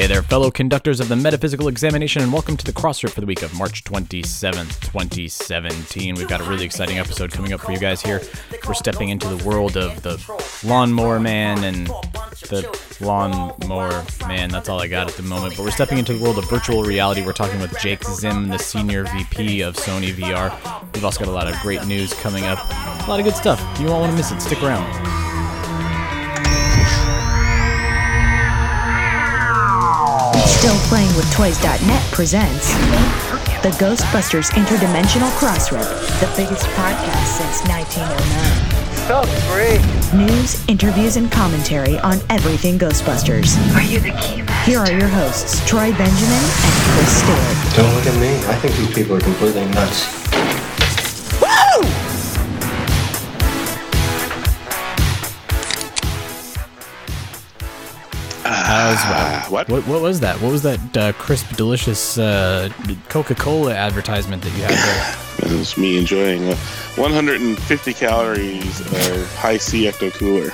Hey there, fellow conductors of the metaphysical examination, and welcome to the Crossrip for the week of March 27th, 2017. We've got a really exciting episode coming up for you guys here. We're stepping into the world of the lawnmower man and the lawnmower man. That's all I got at the moment. But we're stepping into the world of virtual reality. We're talking with Jake Zim, the senior VP of Sony VR. We've also got a lot of great news coming up, a lot of good stuff. You won't want to miss it. Stick around. Still Playing with Toys.net presents the Ghostbusters Interdimensional Crossrip, the biggest podcast since 1909. So free. News, interviews, and commentary on everything Ghostbusters. Are you the key Here are your hosts, Troy Benjamin and Chris Stewart. Don't look at me. I think these people are completely nuts. How's Ah, what? What, what was that? What was that uh, crisp, delicious uh, Coca-Cola advertisement that you had there? It's me enjoying uh, 150 calories of Hi-C ecto cooler.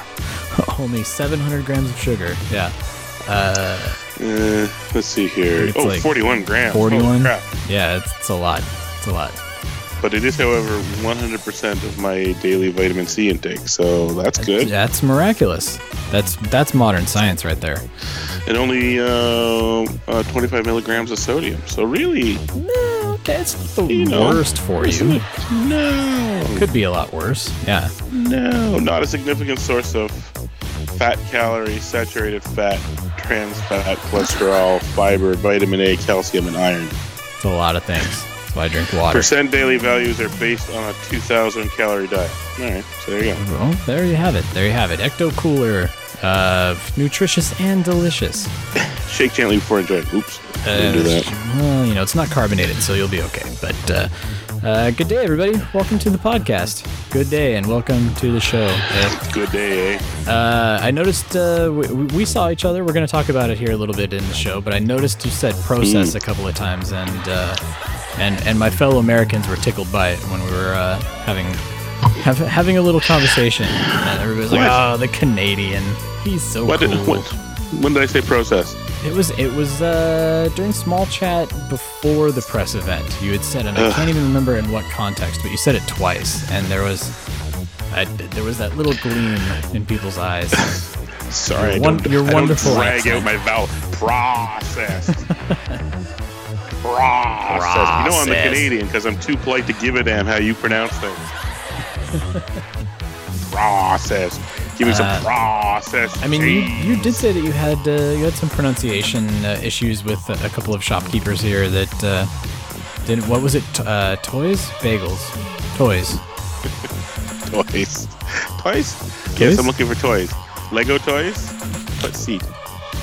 Only 700 grams of sugar. Yeah. Uh, Uh, let's see here. Oh, like 41 grams. 41. crap. Yeah, it's, it's a lot. It's a lot. But it is, however, 100% of my daily vitamin C intake, so that's good. That's miraculous. That's that's modern science right there. And only uh, uh, 25 milligrams of sodium. So really, No, not the You know, worst for you. it? No, Could be a lot worse. Yeah. no, not a significant source of fat, calories, saturated fat, trans fat, cholesterol, fiber, vitamin A, calcium, and iron. It's a lot of things. Why I drink water. Percent daily values are based on a 2,000 calorie diet. All right, so there you go. Well, there you have it. There you have it. Ecto Cooler. Uh, nutritious and delicious. Shake gently before enjoying. Oops, didn't do that. Well, you know, it's not carbonated, so you'll be okay. But uh, uh, good day, everybody. Welcome to the podcast. Good day, and welcome to the show. Uh, Good day, eh? uh, I noticed uh, we, we saw each other. We're going to talk about it here a little bit in the show, but I noticed you said process Hmm. a couple of times, and uh, and and my fellow Americans were tickled by it when we were uh, having have, having a little conversation. And everybody's like? "Oh, the Canadian, he's so What cool." did, what, when did I say process? It was it was uh, during small chat before the press event. You had said, and I Ugh. can't even remember in what context, but you said it twice, and there was I, there was that little gleam in people's eyes. Sorry, Your I won- don't, your I wonderful don't drag accent. out my vowel. Process. process. You know I'm a Canadian because I'm too polite to give a damn how you pronounce things. process. Give me Uh, some process. I mean, you, you did say that you had uh, you had some pronunciation uh, issues with a, a couple of shopkeepers here that uh, didn't. What was it? T- uh, toys, bagels, toys. toys. Toys? Toys? Yes, I'm looking for toys. Lego toys? Let's see.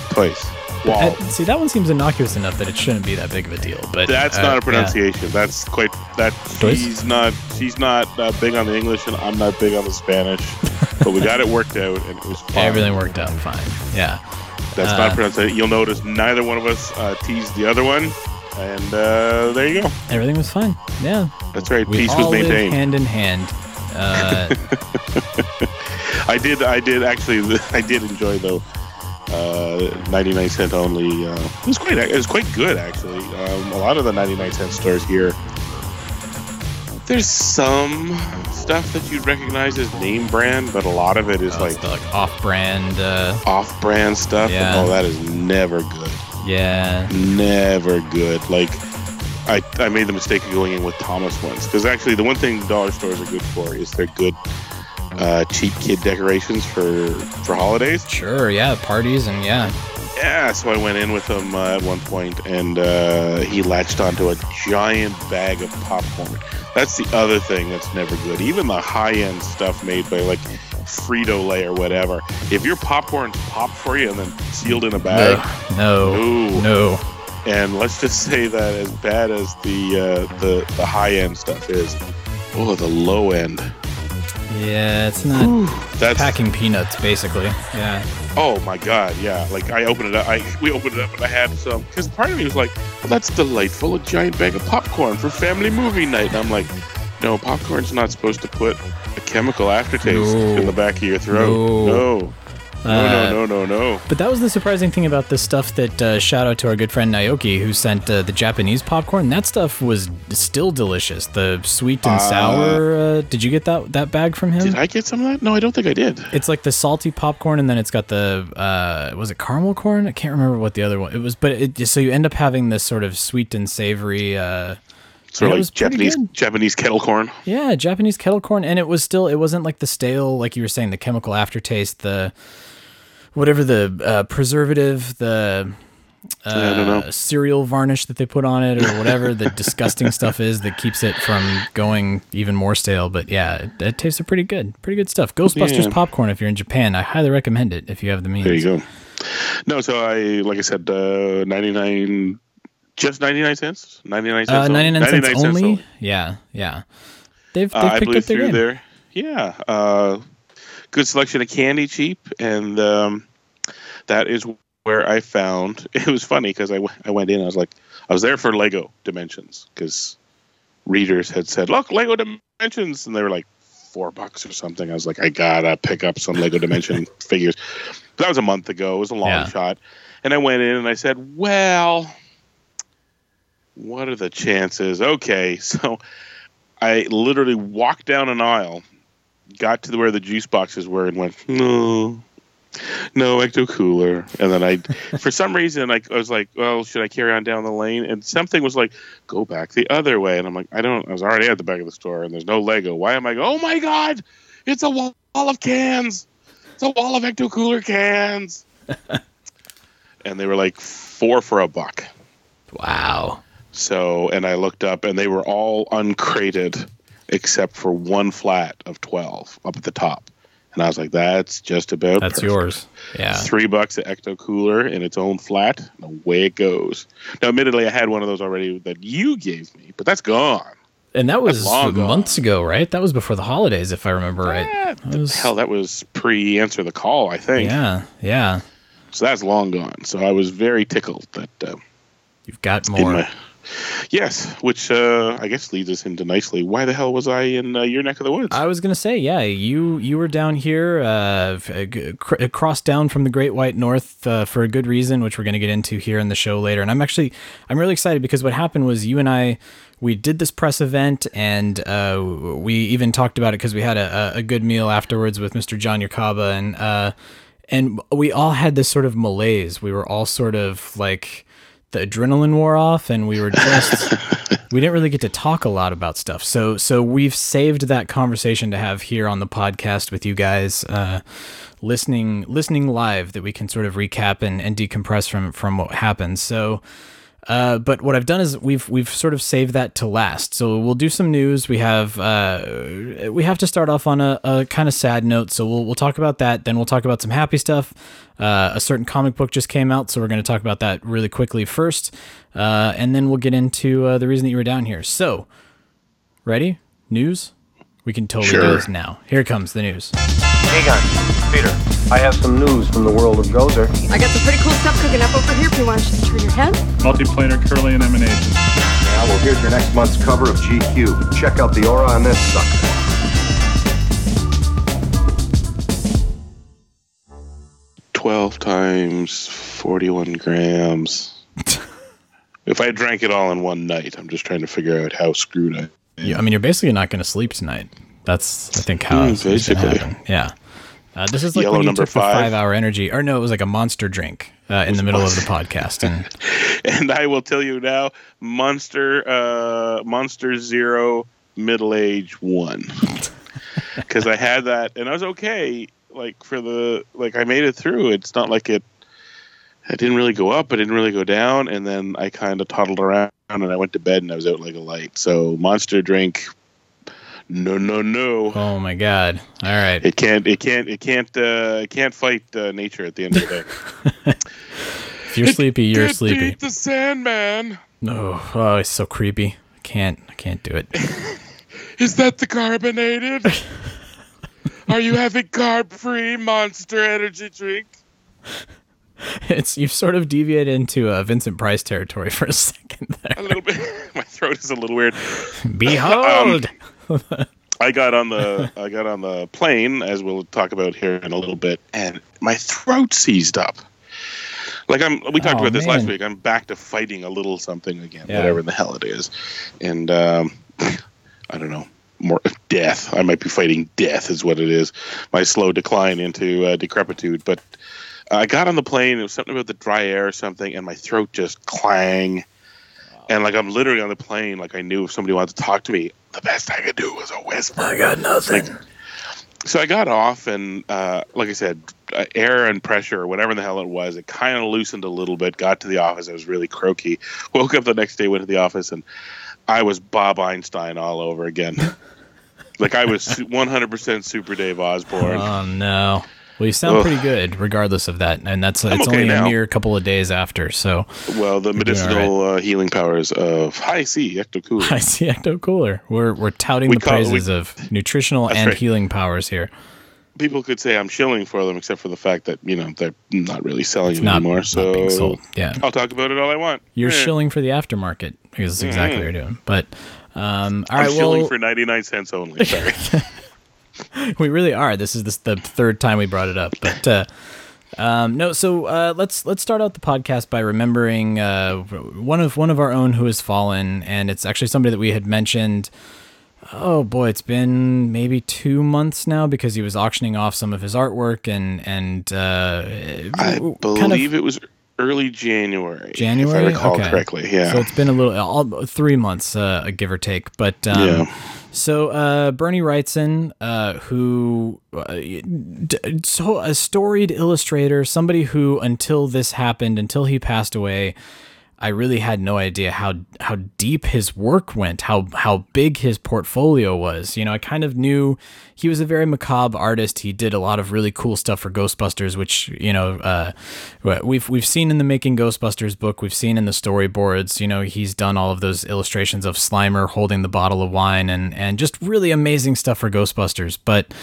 Toys. Wall. Uh, see, that one seems innocuous enough that it shouldn't be that big of a deal. But That's uh, not a pronunciation. That's quite that. She's not. He's not uh, big on the English, and I'm not big on the Spanish. but we got it worked out, and it was fine. Everything worked out fine. Yeah. That's uh, not pronunciation. You'll notice neither one of us uh, teased the other one, and uh, there you go. Everything was fine. Yeah. That's right. We Peace all was maintained. hand in hand. Uh, I did. I did actually. I did enjoy though. Uh, 99 cent only. Uh, it was quite. It was quite good actually. Um, a lot of the 99 cent stores here. There's some stuff that you'd recognize as name brand, but a lot of it is uh, like the, like off-brand. Uh, off-brand stuff. Yeah. And, oh, that is never good. yeah. Never good. Like. I, I made the mistake of going in with Thomas once because actually the one thing dollar stores are good for is they're good uh, cheap kid decorations for for holidays. Sure. Yeah. Parties and yeah. Yeah, so I went in with him uh, at one point, and uh, he latched onto a giant bag of popcorn. That's the other thing that's never good. Even the high-end stuff made by like Frito Lay or whatever. If your popcorn's popped for you and then sealed in a bag, No. Ooh. No. and let's just say that as bad as the uh, the the high-end stuff is, oh, the low end. Yeah. It's not That's packing peanuts, basically. Yeah. Oh my god, yeah. Like I opened it up. I we opened it up and I had some because part of me was like, well, "That's delightful, a giant bag of popcorn for family movie night." And I'm like, "No, popcorn's not supposed to put a chemical aftertaste No. in the back of your throat. No. No, no, no, no, no. No. But that was the surprising thing about this stuff that uh, shout out to our good friend Naoki who sent uh, the Japanese popcorn. That stuff was still delicious. The sweet and sour. Uh, did you get that that bag from him? Did I get some of that? No, I don't think I did. It's like the salty popcorn, and then it's got the uh, was it caramel corn? I can't remember what the other one. It was, but it so you end up having this sort of sweet and savory. Uh, Sort of like Japanese. Japanese kettle corn. Yeah, Japanese kettle corn, and it was still it wasn't like the stale like you were saying the chemical aftertaste, the whatever the uh, preservative, the uh, cereal varnish that they put on it, or whatever the disgusting stuff is that keeps it from going even more stale. But yeah, it, it tasted pretty good, pretty good stuff. Ghostbusters Yeah. popcorn, if you're in Japan, I highly recommend it if you have the means. There you go. No, so I like I said, uh, ninety nine, just ninety nine cents. Ninety nine Uh, cents. ninety nine cents 99 only. Yeah, yeah. They've they've Uh, picked up their through game. there. Yeah, uh, good selection of candy, cheap, and um, that is where I found. It was funny because I, w- I went in. I was like, I was there for Lego Dimensions because readers had said, "Look, Lego Dimensions," and they were like four bucks or something. I was like, I gotta pick up some Lego Dimension figures. That was a month ago. It was a long Yeah. shot, and I went in and I said, "Well." What are the chances? Okay, so I literally walked down an aisle, got to where the juice boxes were, and went, no, no ecto cooler. And then I, for some reason, I, I was like, well, should I carry on down the lane? And something was like, go back the other way. And I'm like, I don't. I was already at the back of the store, and there's no Lego. Why am I? Oh my god, it's a wall of cans. It's a wall of ecto cooler cans. and they were like four for a buck. Wow. So, and I looked up, and they were all uncrated except for one flat of twelve up at the top. And I was like, "That's just about That's perfect. yours. Yeah. Three bucks at Ecto Cooler in its own flat, and away it goes." Now, admittedly, I had one of those already that you gave me, but that's gone. And that was gone. months ago, right? That was before the holidays, if I remember right. That was- Hell, that was pre-answer the call, I think. Yeah, yeah. So that's long gone. So I was very tickled that uh, You've got in more. my yes, which uh, I guess leads us into nicely. Why the hell was I in uh, your neck of the woods? I was gonna say, yeah, you you were down here, uh, uh, cr- across down from the Great White North uh, for a good reason, which we're gonna get into here in the show later. And I'm actually, I'm really excited because what happened was you and I, we did this press event, and uh, we even talked about it because we had a, a a good meal afterwards with Mr. John Yakaba, and uh, and we all had this sort of malaise. We were all sort of like the adrenaline wore off, and we were just we didn't really get to talk a lot about stuff. So so we've saved that conversation to have here on the podcast with you guys, uh, listening listening live that we can sort of recap and, and decompress from from what happened. So. Uh, but what I've done is we've we've sort of saved that to last. So we'll do some news. We have uh, we have to start off on a, a kind of sad note. So we'll we'll talk about that. Then we'll talk about some happy stuff. Uh, a certain comic book just came out, so we're going to talk about that really quickly first, uh, and then we'll get into uh, the reason that you were down here. So, ready? News? We can totally do this now. Here comes the news. Egon, Peter, I have some news from the world of Gozer. I got some pretty cool stuff cooking up over here if you want to just turn your head. Multiplanar Kirlian emanation. Yeah, well, here's your next month's cover of GQ. Check out the aura on this sucker. Twelve times forty-one grams. if I drank it all in one night, I'm just trying to figure out how screwed I. You, I mean, you're basically not going to sleep tonight. That's I think how Mm, it's it's basically. happen. Yeah. Uh, this is like Yellow when you took the five. five-hour energy, or no, it was like a monster drink uh, in the middle of the podcast, and And I will tell you now, Monster, uh, Monster Zero, middle age one, because I had that and I was okay. Like for the like, I made it through. It's not like it. I didn't really go up. I didn't really go down, and then I kind of toddled around and I went to bed and I was out like a light. So monster drink, no, no, no. oh my god! All right, It can't. It can't. It can't. Uh, it can't fight uh, nature at the end of the day. if you're sleepy, you're sleepy. beat the Sandman. No, oh, it's so creepy. I can't, I can't do it. Is that the carbonated? Are you having carb-free Monster Energy drink? It's you've sort of deviated into uh, Vincent Price territory for a second A little bit. My throat is a little weird. Behold, Uh, I got on the I got on the plane, as we'll talk about here in a little bit, and my throat seized up. Like I'm, we talked Oh, about this last week. I'm back to fighting a little something again, Yeah. whatever the hell it is, and um, I don't know more death. I might be fighting death, is what it is. My slow decline into uh, decrepitude. But I got on the plane. It was something about the dry air or something, and my throat just clang. And like I'm literally on the plane, like I knew if somebody wanted to talk to me, the best I could do was a whisper. I got nothing. so I got off, and uh, like I said, uh, air and pressure, or whatever the hell it was, it kind of loosened a little bit. Got to the office, I was really croaky. Woke up the next day, went to the office, and I was Bob Einstein all over again. like I was 100% Super Dave Osborne. Oh no. Well, you sound Ugh. pretty good, regardless of that, and that's it's okay only now. a mere couple of days after. So well, the medicinal uh, healing powers of Hi-C Ecto Cool. I see Ecto Cooler. We're we're touting We the call- we- praises of nutritional and right. healing powers here. People could say I'm shilling for them, except for the fact that you know they're not really selling them anymore. not So being sold. Yeah, I'll talk about it all I want. you're Eh. shilling for the aftermarket because it's exactly what you're doing. But um, all I'm right, shilling well, for 99 cents only. Sorry. we really are. This is this, the third time we brought it up, but uh, um, no. So uh, let's let's start out the podcast by remembering uh, one of one of our own who has fallen, and it's actually somebody that we had mentioned. Oh boy, it's been maybe two months now because he was auctioning off some of his artwork and and uh, I kind of- believe it was early January. January. if I recall okay. correctly. Yeah. So it's been a little, all, three months, uh, give or take. But um, Yeah. So uh, Bernie Wrightson, uh, who uh, so a storied illustrator, somebody who until this happened, until he passed away. I really had no idea how how deep his work went, how how big his portfolio was. You know, I kind of knew he was a very macabre artist. He did a lot of really cool stuff for Ghostbusters, which you know uh, we've we've seen in the Making Ghostbusters book. We've seen in the storyboards. You know, he's done all of those illustrations of Slimer holding the bottle of wine and and just really amazing stuff for Ghostbusters. But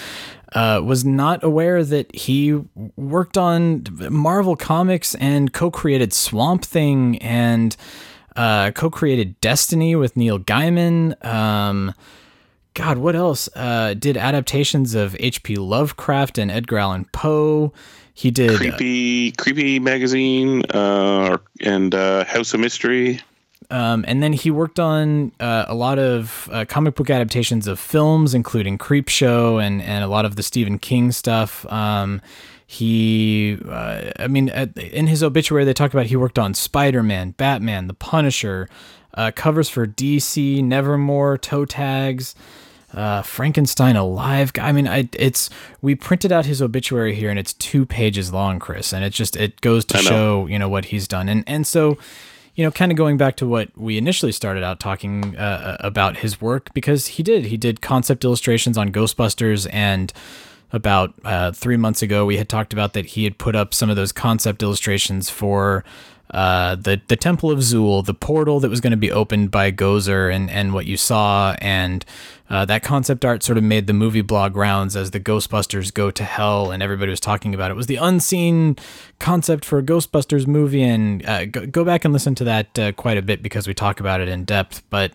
uh, was not aware that he worked on Marvel Comics and co-created Swamp Thing and uh, co-created Destiny with Neil Gaiman. Um, God, what else? Uh, did adaptations of H.P. Lovecraft and Edgar Allan Poe. He did. creepy, creepy magazine, uh, and uh, House of Mystery. Um, and then he worked on uh, a lot of uh, comic book adaptations of films, including Creepshow and and a lot of the Stephen King stuff. Um, he, uh, I mean, at, in his obituary, they talk about he worked on Spider Man, Batman, The Punisher, uh, covers for DC, Nevermore, toe tags. Uh, Frankenstein alive. I mean, I it's we printed out his obituary here, and it's two pages long, Chris, and it just it goes to show you know what he's done, and and so you know, kind of going back to what we initially started out talking uh, about his work, because he did. He did concept illustrations on Ghostbusters, and about uh, three months ago, we had talked about that he had put up some of those concept illustrations for uh, the the Temple of Zuul, the portal that was going to be opened by Gozer, and and what you saw, and uh, that concept art sort of made the movie blog rounds as the Ghostbusters go to hell, and everybody was talking about it. It was the unseen concept for a Ghostbusters movie, and uh, go, go back and listen to that uh, quite a bit because we talk about it in depth. But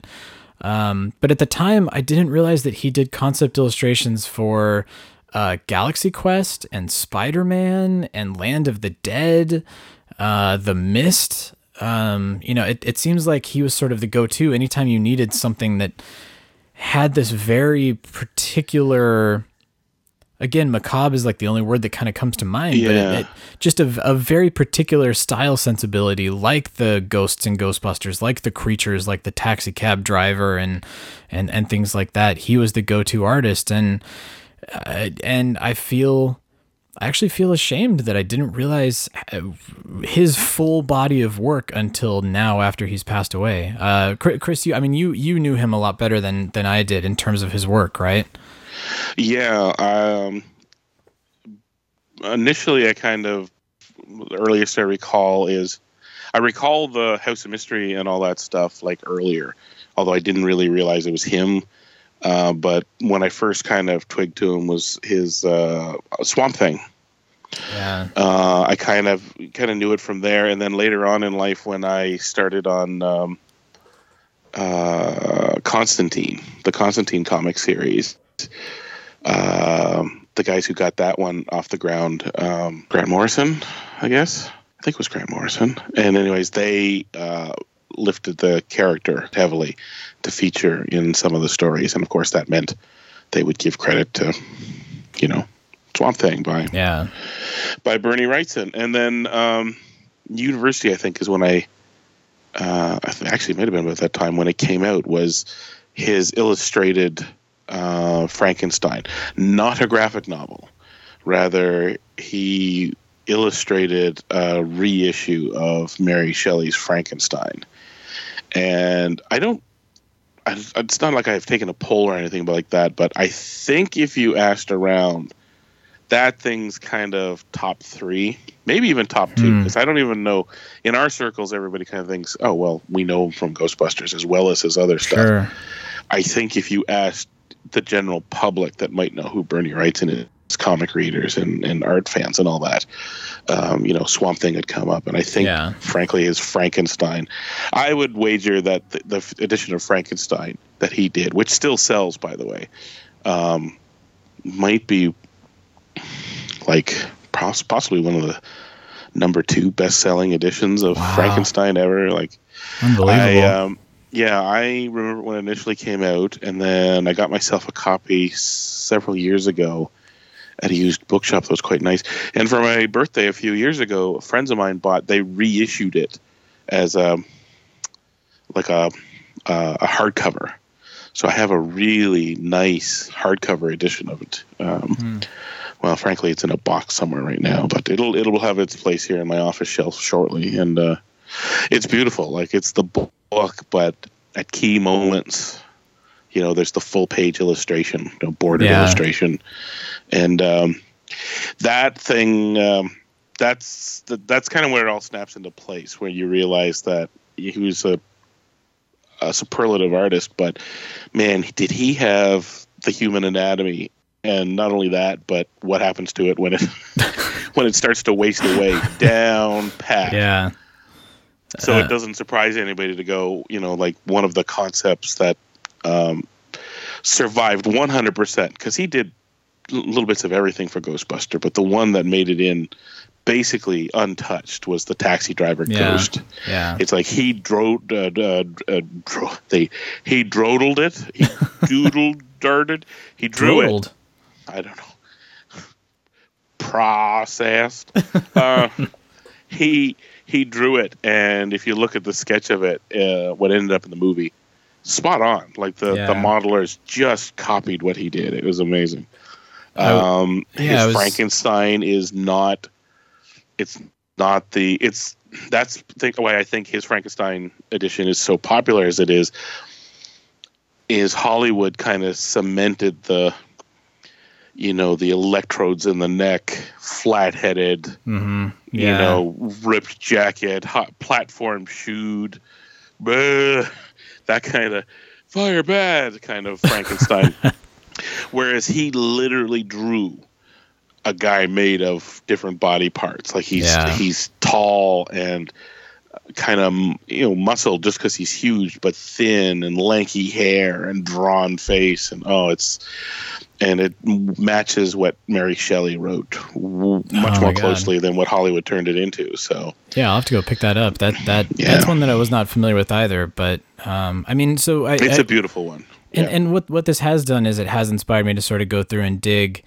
um, but at the time, I didn't realize that he did concept illustrations for uh, Galaxy Quest and Spider Man and Land of the Dead, uh, The Mist. Um, you know, it, it seems like he was sort of the go to anytime you needed something that had this very particular. Again, macabre is like the only word that kind of comes to mind, but Yeah. it, it, just a, a very particular style sensibility, like the ghosts and Ghostbusters, like the creatures, like the taxi cab driver, and and and things like that. He was the go-to artist, and uh, and I feel I actually feel ashamed that I didn't realize uh, his full body of work until now after he's passed away. Uh, Chris, you I mean you you knew him a lot better than than I did in terms of his work, right? Yeah. Um, initially, I kind of the earliest I recall is I recall the House of Mystery and all that stuff like earlier, although I didn't really realize it was him. Uh, but when I first kind of twigged to him was his uh, Swamp Thing. Yeah. Uh, I kind of kind of knew it from there, and then later on in life, when I started on um, uh, Constantine, the Constantine comic series, um, the guys who got that one off the ground, um, Grant Morrison, I guess. I think it was Grant Morrison. And anyways, they uh, lifted the character heavily to feature in some of the stories, and of course that meant they would give credit to, you know, Swamp Thing by Yeah. by Bernie Wrightson, and then um, University, I think, is when I, uh, I actually it might have been about that time when it came out was his illustrated uh, Frankenstein, not a graphic novel, rather he illustrated a reissue of Mary Shelley's Frankenstein, and I don't. I, it's not like I've taken a poll or anything like that, but I think if you asked around, that thing's kind of top three, maybe even top two, hmm. because I don't even know. In our circles, everybody kind of thinks, "Oh, well, we know him from Ghostbusters as well as his other stuff." I think if you asked the general public that might know who Bernie Wrightson is, comic readers and, and art fans and all that, um, you know, Swamp Thing had come up. And I think, Yeah. frankly, his Frankenstein, I would wager that the, the edition of Frankenstein that he did, which still sells, by the way, um, might be like possibly one of the number two best selling editions of Wow. Frankenstein ever. Like, Unbelievable. I, um, yeah, I remember when it initially came out, and then I got myself a copy several years ago at a used bookshop that was quite nice. And for my birthday a few years ago, friends of mine bought. They reissued it as a like a a, a hardcover. So I have a really nice hardcover edition of it. Um, Well, frankly, it's in a box somewhere right now, but it'll it'll have its place here in my office shelf shortly, and uh, it's beautiful. Like it's the book, but at key moments, you know, there's the full page illustration, you know, bordered Yeah. illustration, and um, that thing. Um, that's the, that's kind of where it all snaps into place, where you realize that he was a a superlative artist, but man, did he have the human anatomy? And not only that, but what happens to it when it when it starts to waste away down pat. yeah. So Uh, it doesn't surprise anybody to go, you know, like one of the concepts that um, survived 100% because he did little bits of everything for Ghostbuster, but the one that made it in basically untouched was the taxi driver Yeah. ghost. Yeah. It's like he drove, uh, uh, uh, dro- they he drodled it, he doodled darted, he drew it. I don't know, processed. uh, he he drew it, and if you look at the sketch of it, uh, what ended up in the movie, spot on. Like the Yeah. the modelers just copied what he did. It was amazing. I Um, yeah, his was- Frankenstein is not. It's not the. It's that's think why I think his Frankenstein edition is so popular as it is. Is Hollywood kind of cemented the, you know, the electrodes in the neck, flat-headed, Mm-hmm. you know, ripped jacket, hot platform shoed, bleh, that kind of fire bad kind of Frankenstein. Whereas he literally drew a guy made of different body parts. Like he's Yeah. he's tall and kind of you know muscled just because he's huge, but thin and lanky hair and drawn face, and oh, it's and it matches what Mary Shelley wrote much Oh, more closely than what Hollywood turned it into. So Yeah, I'll have to go pick that up. That that Yeah. that's one that I was not familiar with either. But um, I mean, so I, it's I- a beautiful one. and, Yeah. and what what this has done is it has inspired me to sort of go through and dig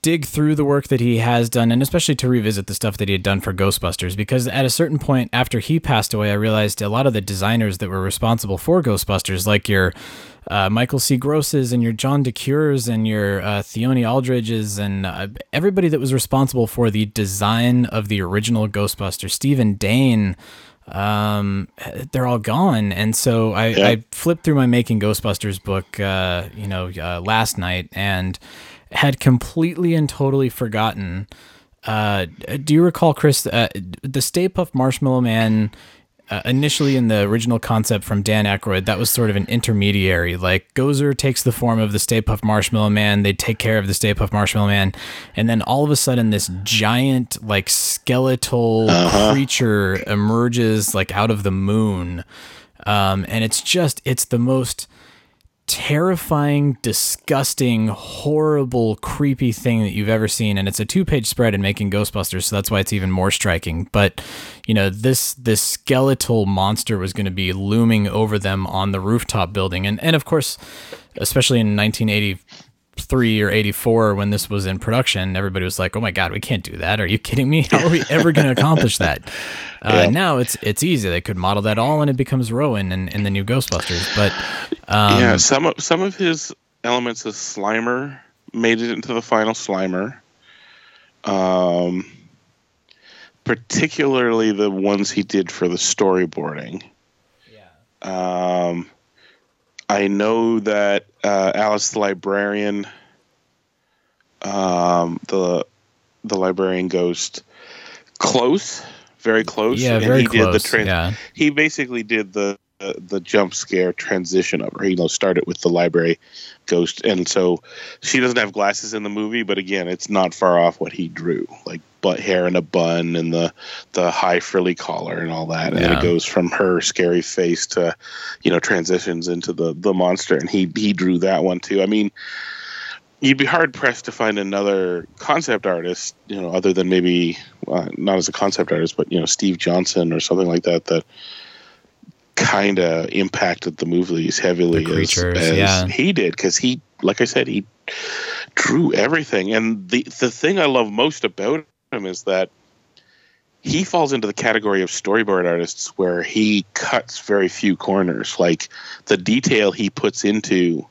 dig through the work that he has done and especially to revisit the stuff that he had done for Ghostbusters because at a certain point after he passed away I realized a lot of the designers that were responsible for Ghostbusters like your uh, Michael C. Grosses and your John DeCuirs and your uh, Theoni Aldredges and uh, everybody that was responsible for the design of the original Ghostbusters Stephen Dane um, they're all gone. And so I, Yeah. I flipped through my Making Ghostbusters book, uh, you know, uh, last night and had completely and totally forgotten. Uh, do you recall, Chris, uh, the Stay Puft Marshmallow Man? Uh, initially, in the original concept from Dan Aykroyd, that was sort of an intermediary. Like Gozer takes the form of the Stay Puft Marshmallow Man. They take care of the Stay Puft Marshmallow Man, and then all of a sudden, this giant, like skeletal creature emerges like out of the moon, um, and it's just it's the most terrifying, disgusting, horrible, creepy thing that you've ever seen. And it's a two page spread in making Ghostbusters, so that's why it's even more striking. But, you know, this this skeletal monster was going to be looming over them on the rooftop building. And and of course, especially in 1983 or 84 when this was in production, everybody was like, "Oh my god, we can't do that. Are you kidding me? How are we ever going to accomplish that?" Uh, Yeah. Now it's it's easy. They could model that all, and it becomes Rowan in, in the new Ghostbusters. But um, yeah, some of some of his elements of Slimer made it into the final Slimer. Um, particularly the ones he did for the storyboarding. Yeah. Um, I know that uh, Alice the librarian, um, the the librarian ghost, close, very close. Yeah, and very he Did the close, trans- yeah. He basically did the the, the jump scare transition of her. You know, started with the library ghost, and so she doesn't have glasses in the movie, but again, it's not far off what he drew, like butt hair in a bun and the the high frilly collar and all that, and then Yeah. it goes from her scary face to, you know, transitions into the the monster, and he he drew that one too. I mean. You'd be hard pressed to find another concept artist, you know, other than maybe uh, not as a concept artist, but you know, Steve Johnson or something like that, that kind of impacted the movies heavily The as, creatures, as yeah. he did because he like i said he drew everything and the the thing i love most about him is that he falls into the category of storyboard artists where he cuts very few corners like the detail he puts into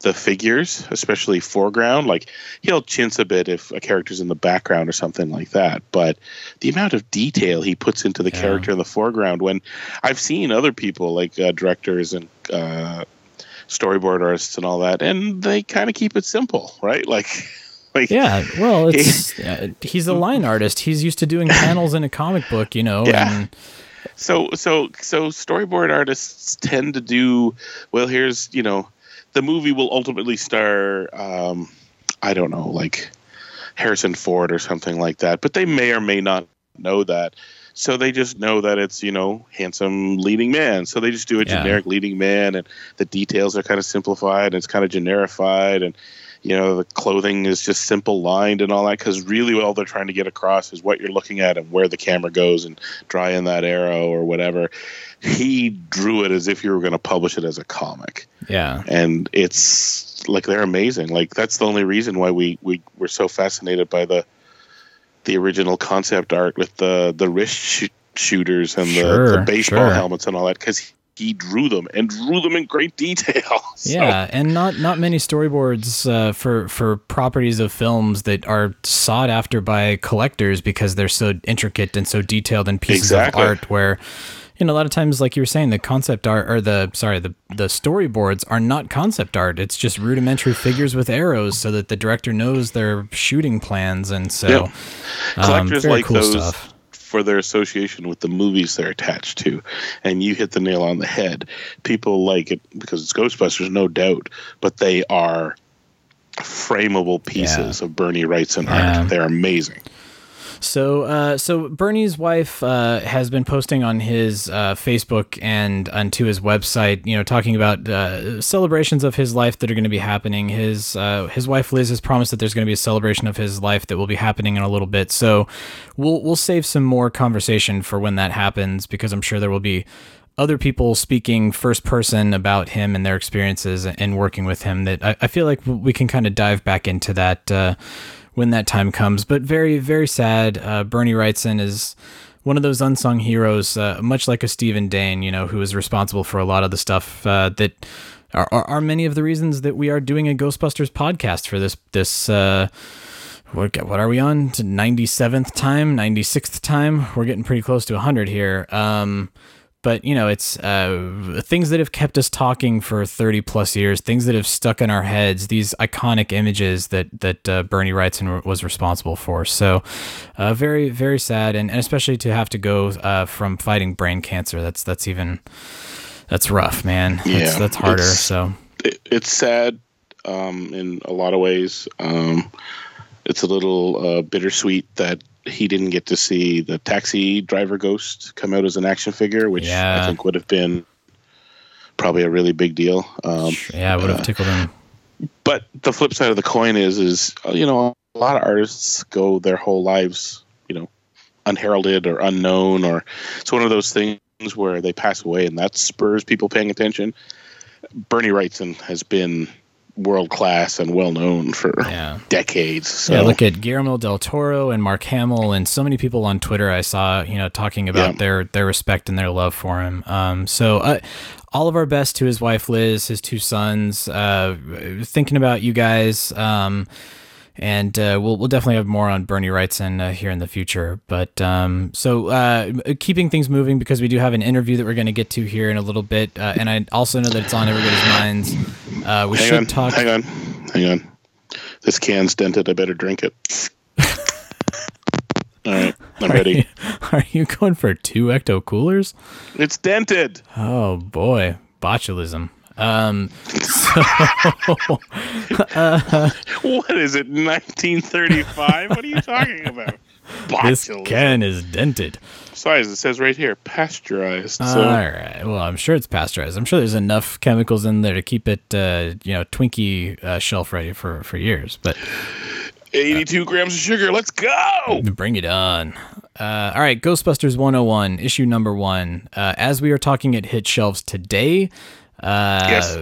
the figures, especially foreground. Like he'll chintz a bit if a character's in the background or something like that. But the amount of detail he puts into the Yeah. character in the foreground, when I've seen other people like uh, directors and uh, storyboard artists and all that, and they kind of keep it simple, right? Like, like Yeah, well, it's uh, he's a line artist. He's used to doing panels in a comic book, you know. Yeah. And so so so storyboard artists tend to do well here's you know the movie will ultimately star um i don't know like harrison ford or something like that but they may or may not know that so they just know that it's you know handsome leading man so they just do a Yeah. generic leading man and the details are kind of simplified and it's kind of generified and you know the clothing is just simple lined and all that because really all they're trying to get across is what you're looking at and where the camera goes and dry in that arrow or whatever. He drew it as if you were going to publish it as a comic. Yeah, and it's like they're amazing. Like that's the only reason why we we were so fascinated by the the original concept art with the the wrist sh- shooters and the, the baseball sure. helmets and all that because he drew them and drew them in great detail So- yeah, and not not many storyboards uh, for for properties of films that are sought after by collectors because they're so intricate and so detailed and pieces Exactly. of art where. You know, a lot of times, like you were saying, the concept art or the sorry, the the storyboards are not concept art. It's just rudimentary figures with arrows, so that the director knows their shooting plans, and so Yeah. um, collectors very like cool those stuff. For their association with the movies they're attached to. And you hit the nail on the head. People like it because it's ghostbusters no doubt but they are frameable pieces of bernie wrightson Yeah. art they're amazing So, uh, so Bernie's wife uh, has been posting on his uh, Facebook and onto his website, you know, talking about uh, celebrations of his life that are going to be happening. His uh, his wife Liz has promised that there's going to be a celebration of his life that will be happening in a little bit. So, we'll we'll save some more conversation for when that happens because I'm sure there will be other people speaking first person about him and their experiences and working with him that I, I feel like we can kind of dive back into that uh, when that time comes. But very, very sad. Uh, Bernie Wrightson is one of those unsung heroes, uh, much like a Stephen Dane, you know, who is responsible for a lot of the stuff uh, that are, are, are many of the reasons that we are doing a Ghostbusters podcast for this this. Uh, what, what are we on? To 97th time, 96th time? We're getting pretty close to 100 here. Um, but you know, it's uh, things that have kept us talking for 30 plus years, things that have stuck in our heads, these iconic images that that uh, Bernie Wrightson was responsible for. So, uh, very very sad, and, and especially to have to go uh, from fighting brain cancer. That's that's even that's rough, man. That's, Yeah, that's harder. it's- So it, it's sad um, in a lot of ways um, it's a little uh, bittersweet that he didn't get to see the taxi driver ghost come out as an action figure which Yeah. i think would have been probably a really big deal. Um, Yeah, it would have tickled him. but the flip side of the coin is, is uh, you know, a lot of artists go their whole lives, you know, unheralded or unknown, or it's one of those things where they pass away, and that spurs people paying attention. Bernie Wrightson has been world class and well known for Yeah. decades. So Yeah, look at Guillermo del Toro and Mark Hamill and so many people on Twitter I saw, you know, talking about Yeah. their their respect and their love for him. Um, so uh, all of our best to his wife Liz, his two sons. Uh, thinking about you guys. Um, and uh, we'll we'll definitely have more on Bernie Wrightson uh, here in the future. But um, so uh, keeping things moving because we do have an interview that we're going to get to here in a little bit, uh, and I also know that it's on everybody's minds. Uh, we hang should on, talk. hang on, hang on. This can's dented. I better drink it. All right, I'm ready. Are you going for two ecto coolers? It's dented. Oh boy, botulism. Um, What is it? 1935? what are you talking about? this can is dented. Besides, it says right here, pasteurized. All So right. Well, I'm sure it's pasteurized. I'm sure there's enough chemicals in there to keep it, uh, you know, Twinkie uh, shelf ready for for years. But 82 grams of sugar. Let's go. Bring it on. Uh, all right, Ghostbusters 101, issue number one. Uh, as we are talking, it hit shelves today. Uh, Yes.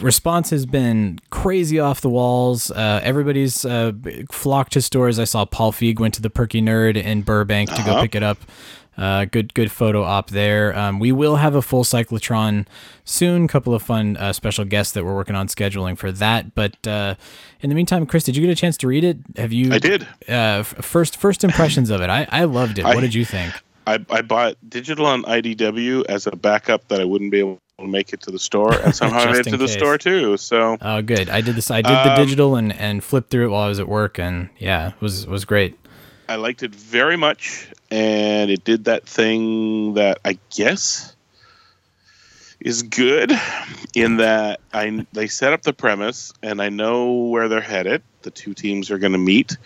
response has been crazy off the walls. Uh, everybody's uh, flocked to stores. I saw Paul Feig went to the Perky Nerd in Burbank to go pick it up. Uh, good, good photo op there. Um, we will have a full cyclotron soon. Couple of fun uh, special guests that we're working on scheduling for that. But uh, in the meantime, Chris, did you get a chance to read it? Have you? I did. Uh, f- first, first impressions of it. I, I loved it. I- what did you think? I, I bought digital on IDW as a backup that I wouldn't be able to make it to the store, and somehow I made it to the case. store too. So Oh, good. I did this. I did the Um, digital and, and flipped through it while I was at work, and yeah, it was was great. I liked it very much, and it did that thing that I guess is good in that I they set up the premise, and I know where they're headed. The two teams are going to meet,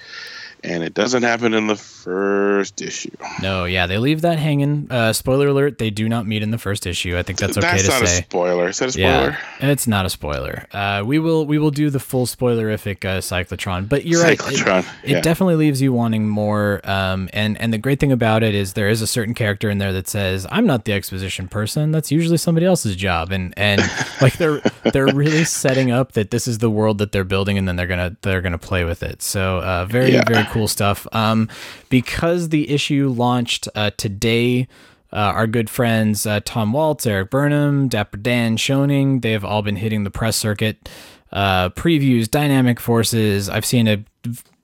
and it doesn't happen in the first issue. No, yeah, they leave that hanging. Uh, spoiler alert: they do not meet in the first issue. I think that's okay That's to not say. a spoiler. Is that a spoiler? Yeah, it's not a spoiler. Uh, we will we will do the full spoilerific uh, cyclotron, but you're right. Cyclotron, It, it yeah. definitely leaves you wanting more. Um, and and the great thing about it is there is a certain character in there that says, "I'm not the exposition person. That's usually somebody else's job." And and like they're they're really setting up that this is the world that they're building, and then they're gonna they're gonna play with it. So uh, very Yeah. very cool stuff. Um, because the issue launched uh, today. Uh, our good friends uh, Tom Waltz, Erik Burnham, Dapper Dan Schoening, they have all been hitting the press circuit. Uh, previews, dynamic forces. I've seen a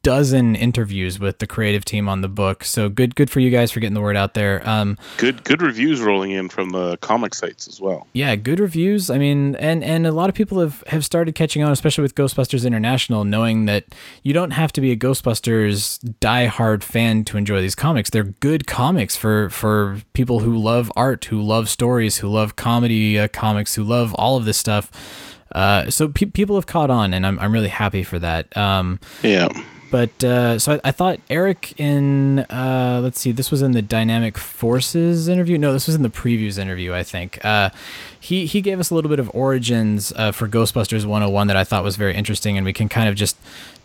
dozen interviews with the creative team on the book. So good, good for you guys for getting the word out there. Um, Good good reviews rolling in from the comic sites as well. yeah, good reviews. I mean, and and a lot of people have have started catching on, especially with Ghostbusters International, knowing that you don't have to be a Ghostbusters diehard fan to enjoy these comics. They're good comics for for people who love art, who love stories, who love comedy uh, comics, who love all of this stuff. Uh, so pe- people have caught on, and I'm I'm really happy for that. Um, Yeah. But uh, so I, I thought Erik in uh, let's see, this was in the Dynamic Forces interview. No, this was in the previews interview. I think uh, he he gave us a little bit of origins uh, for Ghostbusters 101 that I thought was very interesting, and we can kind of just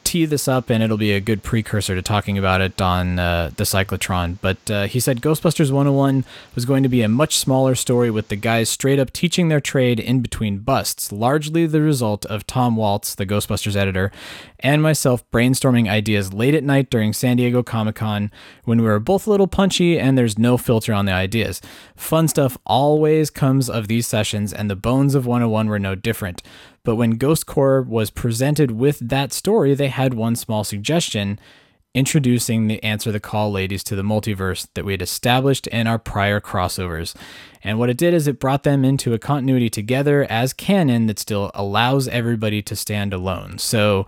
tee this up, and it'll be a good precursor to talking about it on uh, the cyclotron. But uh, he said Ghostbusters 101 was going to be a much smaller story with the guys straight up teaching their trade in between busts, largely the result of Tom Waltz, the Ghostbusters editor, and myself brainstorming ideas late at night during San Diego Comic Con when we were both a little punchy and there's no filter on the ideas. Fun stuff always comes of these sessions, and the bones of 101 were no different. But when Ghost Corps was presented with that story, they had one small suggestion introducing the Answer the Call ladies to the multiverse that we had established in our prior crossovers. And what it did is it brought them into a continuity together as canon that still allows everybody to stand alone. So,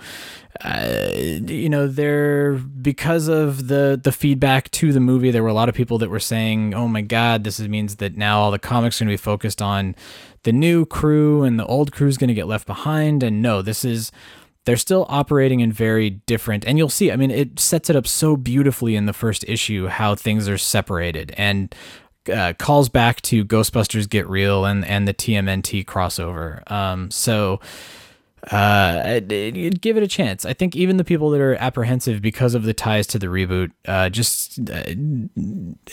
uh, you know, there because of the the feedback to the movie, there were a lot of people that were saying, "Oh my God, this means that now all the comics are going to be focused on the new crew and the old crew is going to get left behind." And no, this is they're still operating in very different and you'll see i mean it sets it up so beautifully in the first issue how things are separated and uh, calls back to Ghostbusters Get Real and and the TMNT crossover. Um, so uh, give it a chance. I think even the people that are apprehensive because of the ties to the reboot, uh, just uh,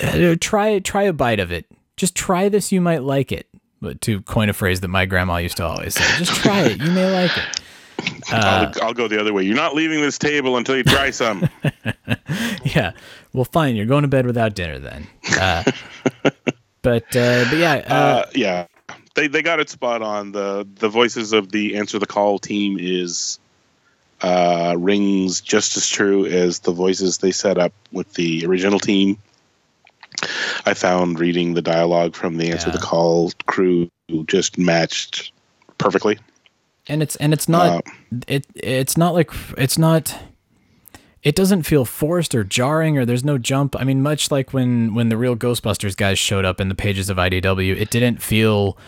uh, try try a bite of it. Just try this, you might like it. But to coin a phrase that my grandma used to always say, just try it, you may like it. Uh, I'll, I'll go the other way. You're not leaving this table until you try some. Yeah. Well, fine. You're going to bed without dinner then. Uh, but uh, but yeah, uh, uh, yeah, they they got it spot on. the The voices of the Answer the Call team is uh, rings just as true as the voices they set up with the original team. I found reading the dialogue from the Answer the Call crew just matched perfectly. and it's and it's not it it's not like it's not it doesn't feel forced or jarring or there's no jump. I mean, much like when when the real Ghostbusters guys showed up in the pages of IDW, it didn't feel.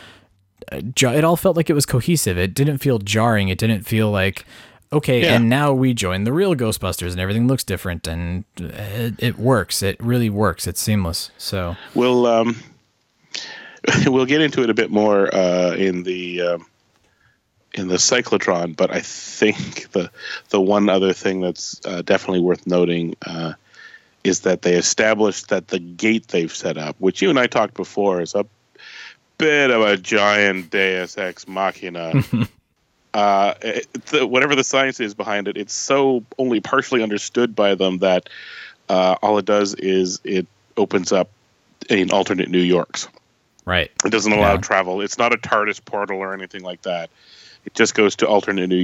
uh, It all felt like it was cohesive. It didn't feel jarring. It didn't feel like, okay, Yeah. and now we join the real Ghostbusters and everything looks different and it, it works. It really works. It's seamless. So We'll um, we'll get into it a bit more uh, in the um, in the cyclotron, but I think the the one other thing that's uh, definitely worth noting uh, is that they established that the gate they've set up, which you and I talked before, is a bit of a giant Deus Ex Machina. uh, it, the, whatever the science is behind it, it's so only partially understood by them that uh, all it does is it opens up an alternate New York's. right. It doesn't allow Yeah. travel. It's not a TARDIS portal or anything like that. It just goes to alternate New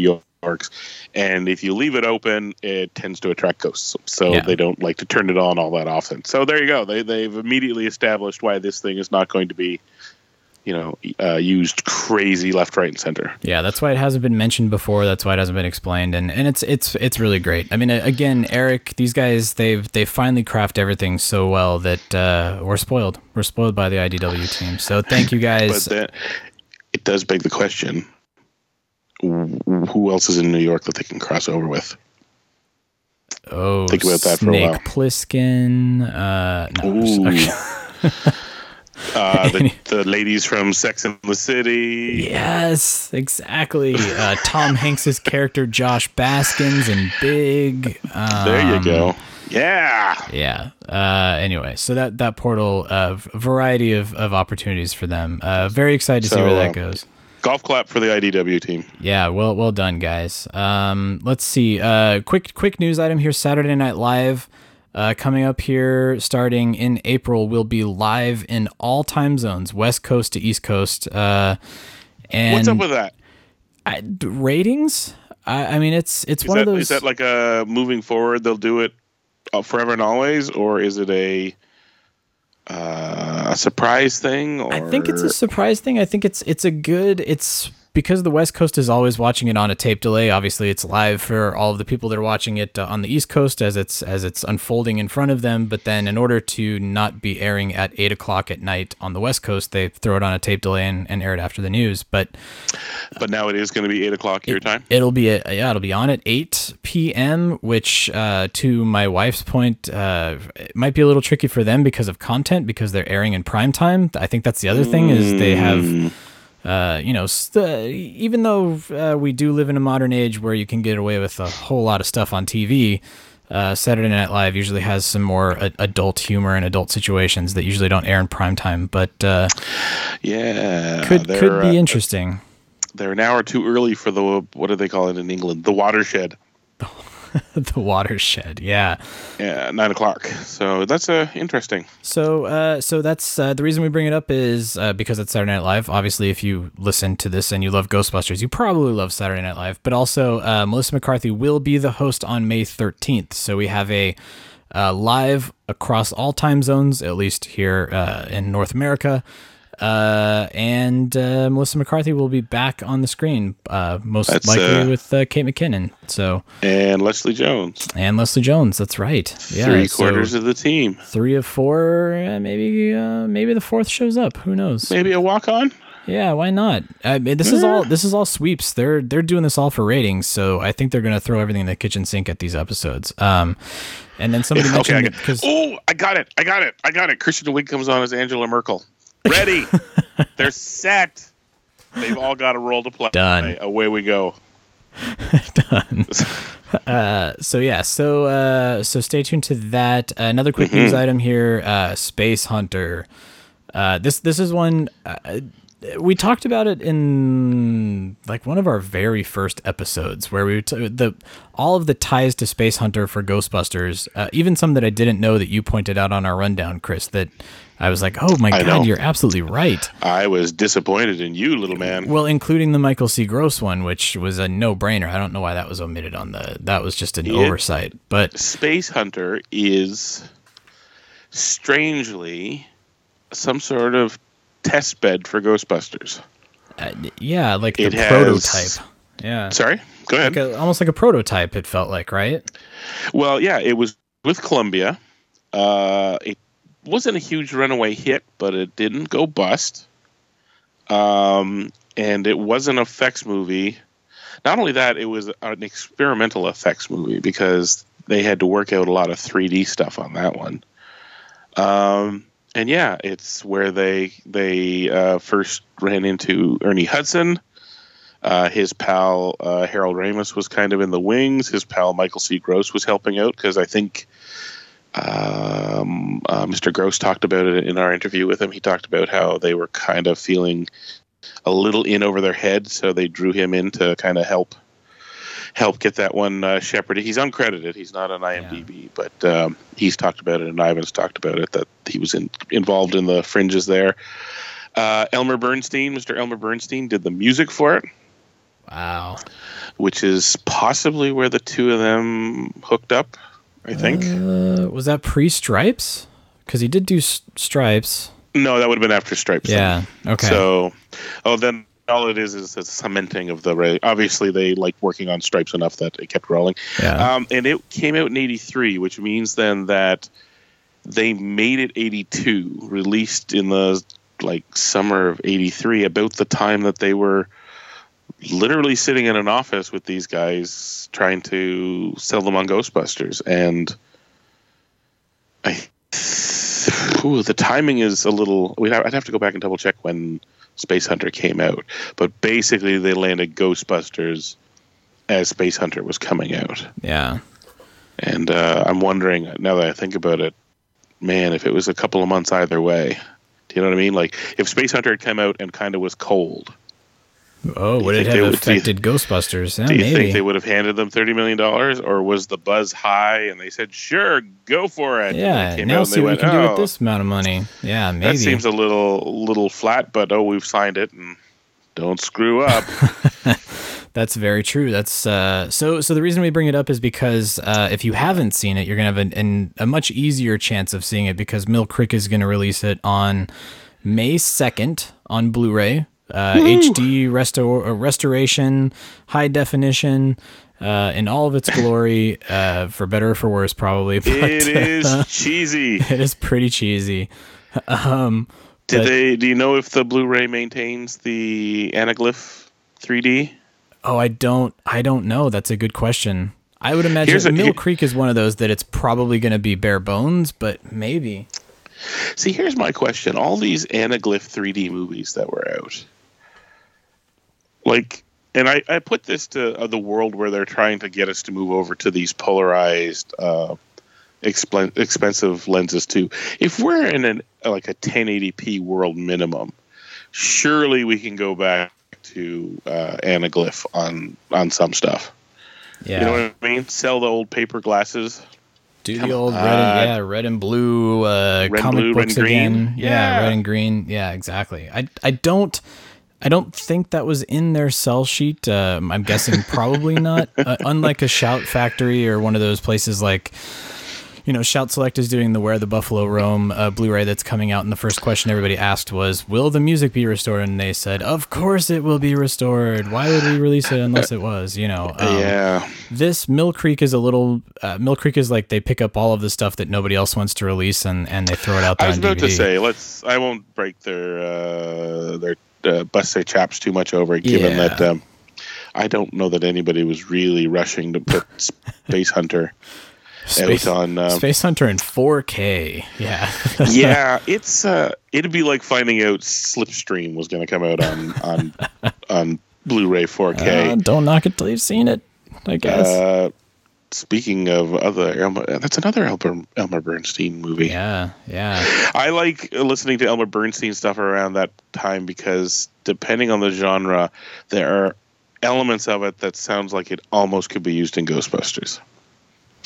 Yorks. And if you leave it open, it tends to attract ghosts. So Yeah. they don't like to turn it on all that often. So there you go. They, they've immediately established why this thing is not going to be, you know, uh, used crazy left, right, and center. Yeah, that's why it hasn't been mentioned before. That's why it hasn't been explained, and, and it's it's it's really great. I mean, again, Eric, these guys they've they finally craft everything so well that uh, we're spoiled. We're spoiled by the IDW team. So thank you guys. But then it does beg the question who else is in New York that they can cross over with? oh, think about that for a Snake while. Plissken. Uh, no. Uh, the, the ladies from Sex and the City. Yes, exactly. Uh, Tom Hanks's character Josh Baskins and Big. Um, There you go. Yeah. Yeah. Uh, anyway, so that that portal, uh, variety of, of opportunities for them. Uh, very excited to see where that um, goes. Golf clap for the IDW team. Yeah, well well done, guys. Um, let's see. Uh, quick quick news item here. Saturday Night Live. Uh, coming up here, starting in April, will be live in all time zones, West Coast to East Coast. Uh, and What's up with that? I, ratings? I, I mean, it's it's Is one that, of those. is that like a moving forward? They'll do it uh, forever and always, or is it a uh, a surprise thing? Or I think it's a surprise thing. I think it's it's a good. It's because the West Coast is always watching it on a tape delay. Obviously, it's live for all of the people that are watching it uh, on the East Coast as it's as it's unfolding in front of them. But then, in order to not be airing at eight o'clock at night on the West Coast, they throw it on a tape delay and, and air it after the news. But but now it is going to be eight o'clock your time. It'll be a, yeah, it'll be on at 8 p.m., which uh, to my wife's point, uh, it might be a little tricky for them because of content because they're airing in prime time. I think that's the other thing is they have. Uh, you know, st- even though uh, we do live in a modern age where you can get away with a whole lot of stuff on TV, uh, Saturday Night Live usually has some more a- adult humor and adult situations that usually don't air in prime time, but uh, Yeah, could could be uh, interesting. They're an hour too early for the what do they call it in England? The watershed. the watershed, yeah. Yeah, nine o'clock. So that's uh, interesting. So, uh, so that's uh, the reason we bring it up is uh, because it's Saturday Night Live. Obviously, if you listen to this and you love Ghostbusters, you probably love Saturday Night Live. But also, uh, Melissa McCarthy will be the host on May 13th. So we have a uh, live across all time zones, at least here uh, in North America. Uh, and uh, Melissa McCarthy will be back on the screen, uh, most That's, likely uh, with uh, Kate McKinnon. So And Leslie Jones, and Leslie Jones. That's right. Yeah, three so- quarters of the team. three of four. Uh, maybe uh, maybe the fourth shows up. Who knows? Maybe a walk on. Yeah, why not? I mean, this is all this is all sweeps. They're they're doing this all for ratings, so I think they're gonna throw everything in the kitchen sink at these episodes. Um, and then somebody Okay, I mentioned got, oh, I got it. I got it. I got it. Kristen Wiig comes on as Angela Merkel. Ready. They're set. They've all got a role to play. Done. Away we go. done. uh, so yeah, so uh, so stay tuned to that. Uh, another quick Mm-hmm. news item here: uh, Spacehunter. Uh, this this is one uh, we talked about it in like one of our very first episodes where we t- the all of the ties to Spacehunter for Ghostbusters, uh, even some that I didn't know that you pointed out on our rundown, Chris. That I was like, oh my I god, know. you're absolutely right. I was disappointed in you, little man. Well, including the Michael C. Gross one, which was a no-brainer. I don't know why that was omitted on the. That was just an Yeah. oversight. But Spacehunter is strangely some sort of test bed for Ghostbusters. uh, yeah, like the It has- prototype. Yeah, Sorry, go ahead. like a, almost like a prototype. It felt like, right? Well, yeah, it was with Columbia. Uh, it wasn't a huge runaway hit, but it didn't go bust. Um, and it was an effects movie. Not only that, it was an experimental effects movie because they had to work out a lot of 3D stuff on that one. Um, and yeah, it's where they they uh, first ran into Ernie Hudson. Uh, his pal uh, Harold Ramis was kind of in the wings. His pal Michael C. Gross was helping out because I think um, uh, Mr. Gross talked about it in our interview with him. He talked about how they were kind of feeling a little in over their head, so they drew him in to kind of help help get that one uh, shepherded. He's uncredited. He's not on IMDb, but um, he's talked about it, and Ivan's talked about it that he was in, involved in the fringes there. Uh, Elmer Bernstein, Mr. Elmer Bernstein, did the music for it Wow. which is possibly where the two of them hooked up. I think. Uh, was that pre-Stripes? Because he did do s- Stripes. no, that would have been after Stripes. then. Yeah. Okay. So, oh, then all it is is a cementing of the. Ra- Obviously, they like working on Stripes enough that it kept rolling. yeah. Um, and it came out in '83, which means then that they made it '82, released in the like summer of '83, about the time that they were literally sitting in an office with these guys trying to sell them on Ghostbusters, and I. Ooh, the timing is a little. We'd have, I'd have to go back and double check when Spacehunter came out, but basically they landed Ghostbusters as Spacehunter was coming out. yeah. And uh, I'm wondering now that I think about it, man, if it was a couple of months either way, do you know what I mean? Like if Spacehunter had come out and kind of was cold, Oh, would it have would- affected Ghostbusters? Yeah, do you maybe. think they would have handed them thirty million dollars, or was the buzz high and they said, "Sure, go for it"? Yeah. Now see what we went, can do "Oh, with this amount of money. Yeah, maybe. That seems a little little flat, but oh, we've signed it, and don't screw up. That's very true. That's uh, so. So the reason we bring it up is because uh, if you haven't seen it, you're gonna have an, an, a much easier chance of seeing it because Mill Creek is gonna release it on May second on Blu-ray, uh, HD restor- uh, restoration, high definition, uh, in all of its glory, uh, for better or for worse, probably. But it is cheesy. it is pretty cheesy. Um, Did but- they? Do you know if the Blu-ray maintains the Anaglyph 3D? Oh, I don't. I don't know. That's a good question. I would imagine Here's a- Mill here- Creek is one of those that it's probably going to be bare bones, but maybe. See, here's my question: All these Anaglyph 3D movies that were out, like, and I, I put this to uh, the world where they're trying to get us to move over to these polarized, uh, expl- expensive lenses too. If we're in an like a 1080p world minimum, surely we can go back to uh, Anaglyph on on some stuff. Yeah. You know what I mean? Sell the old paper glasses. Do Come the old red and yeah, red and blue uh, Red, comic blue, red, books and green. again. Yeah. Yeah. red and green. Yeah, exactly. I I don't I don't think that was in their sell sheet. Um, I'm guessing probably not. Uh, unlike a Shout Factory or one of those places like. You know, Shout Select is doing the Where the Buffalo Roam uh, Blu-ray that's coming out, and the first question everybody asked was, "Will the music be restored?" And they said, "Of course it will be restored. Why would we release it unless it was?" You know, um, yeah. this Mill Creek is a little uh, Mill Creek is like they pick up all of the stuff that nobody else wants to release and and they throw it out there I was about DVD. to say, let's. I won't break their uh, their uh, bust their chops too much over it, given Yeah. that um, I don't know that anybody was really rushing to put Spacehunter Space, out on. Um, Space Hunter in 4K. Yeah. yeah, it's uh, it'd be like finding out Slipstream was going to come out on on on Blu-ray 4K. Uh, don't knock it till you've seen it. I guess. Uh, speaking of other, Elmer, that's another Elmer, Elmer Bernstein movie. yeah. Yeah. I like listening to Elmer Bernstein stuff around that time because depending on the genre, there are elements of it that sounds like it almost could be used in Ghostbusters.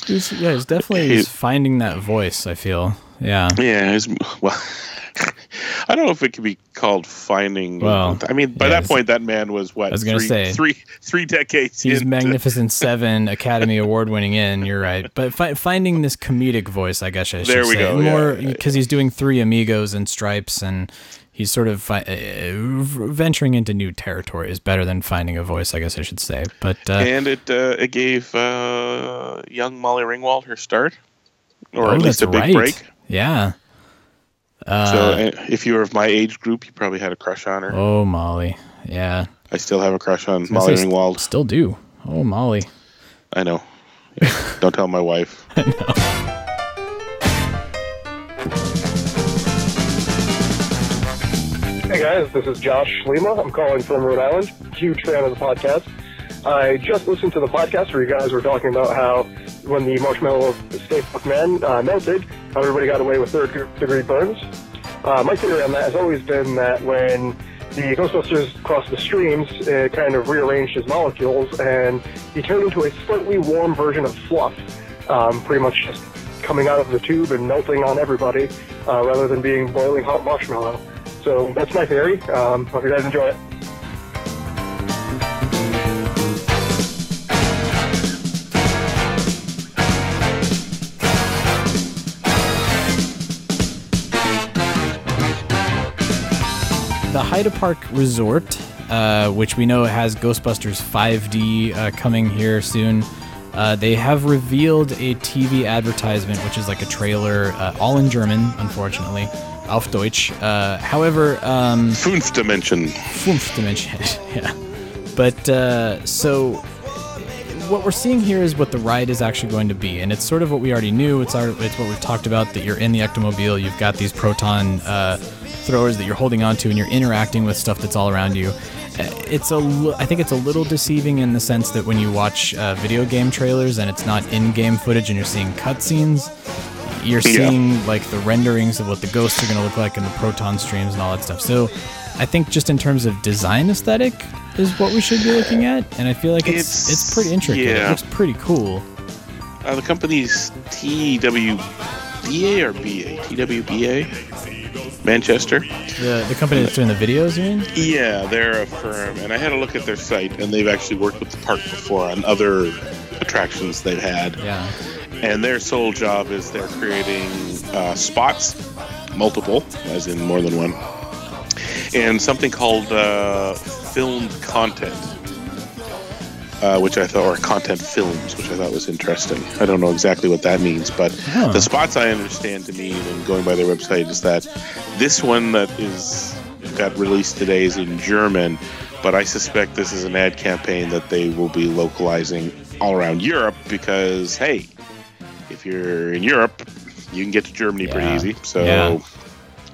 He's, yeah, he's definitely He- he's finding that voice. I feel. Yeah. Yeah, it's, well, I don't know if it could be called finding. Well, I mean, by yeah, that point, that man was what? I was gonna three, say. three, three decades. He's into- Magnificent Seven Academy Award winning in. You're right, but fi- finding this comedic voice, I guess I should There we say, go, more yeah. because he's doing Three Amigos and Stripes, and he's sort of fi- uh, venturing into new territory. Is better than finding a voice, I guess I should say. But uh, and it uh, it gave uh, young Molly Ringwald her start, or oh, at least a big right. break. Yeah. so Uh, uh, if you were of my age group, you probably had a crush on her. oh, Molly. Yeah. I still have a crush on Molly say st- Ringwald. Still do. Oh, Molly. I know. Yeah, Don't tell my wife. Hey guys, this is Josh Schlema. I'm calling from Rhode Island. Huge fan of the podcast. I just listened to the podcast where you guys were talking about how when the marshmallow Puft Man uh, melted, how everybody got away with third degree burns. Uh, my theory on that has always been that when the Ghostbusters crossed the streams, it kind of rearranged his molecules and he turned into a slightly warm version of fluff, um, pretty much just coming out of the tube and melting on everybody uh, rather than being boiling hot marshmallow. So that's my theory. Um, hope you guys enjoy it. The Heide Park Resort, uh, which we know has Ghostbusters 5D uh, coming here soon. Uh, they have revealed a TV advertisement, which is like a trailer, uh, all in German, unfortunately, auf Deutsch. Uh, however, um, Fünf Dimension. Fünf Dimension, yeah. But uh, so what we're seeing here is what the ride is actually going to be, and it's sort of what we already knew. It's our, it's what we've talked about that you're in the ectomobile, you've got these proton uh, throwers that you're holding onto, and you're interacting with stuff that's all around you. Uh, It's a, I think it's a little deceiving in the sense that when you watch uh, video game trailers and it's not in-game footage and you're seeing cutscenes, you're Yeah. seeing like the renderings of what the ghosts are going to look like and the proton streams and all that stuff. So I think just in terms of design aesthetic is what we should be looking at, and I feel like it's it's, It's- pretty intricate. It yeah. looks pretty cool. Uh, the company's TWBA or BA? TWBA? Manchester? The the company that's doing the videos, you mean? Yeah, they're a firm, and I had a look at their site, and they've actually worked with the park before on other attractions they've had. Yeah. And their sole job is they're creating uh, spots, multiple, as in more than one, and something called uh, filmed content, uh, which I thought, or content films, which I thought was interesting. I don't know exactly what that means, but Huh. the spots I understand to mean, and going by their website, is that this one that is got released today is in German, but I suspect this is an ad campaign that they will be localizing all around Europe because, hey, if you're in Europe, you can get to Germany pretty easy. So Yeah.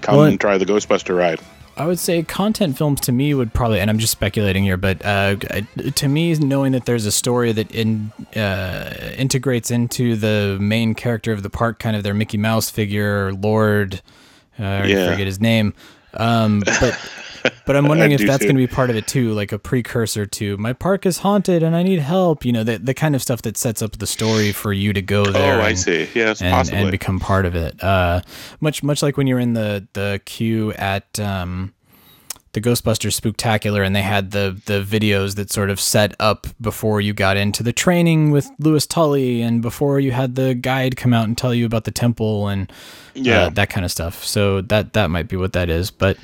come Well, and try the Ghostbuster ride. I would say content films to me would probably, and I'm just speculating here, but uh, to me, knowing that there's a story that in, uh, integrates into the main character of the park, kind of their Mickey Mouse figure, Lord, uh, I Yeah. forget his name, um, but but I'm wondering if that's going to be part of it too, like a precursor to my park is haunted and I need help. You know, the the kind of stuff that sets up the story for you to go there. oh, I and- see. Yes, and, possibly. and become part of it. Uh, much much like when you're in the the queue at um, the Ghostbusters Spooktacular, and they had the the videos that sort of set up before you got into the training with Louis Tully, and before you had the guide come out and tell you about the temple and Yeah. uh, that kind of stuff. So that that might be what that is, but.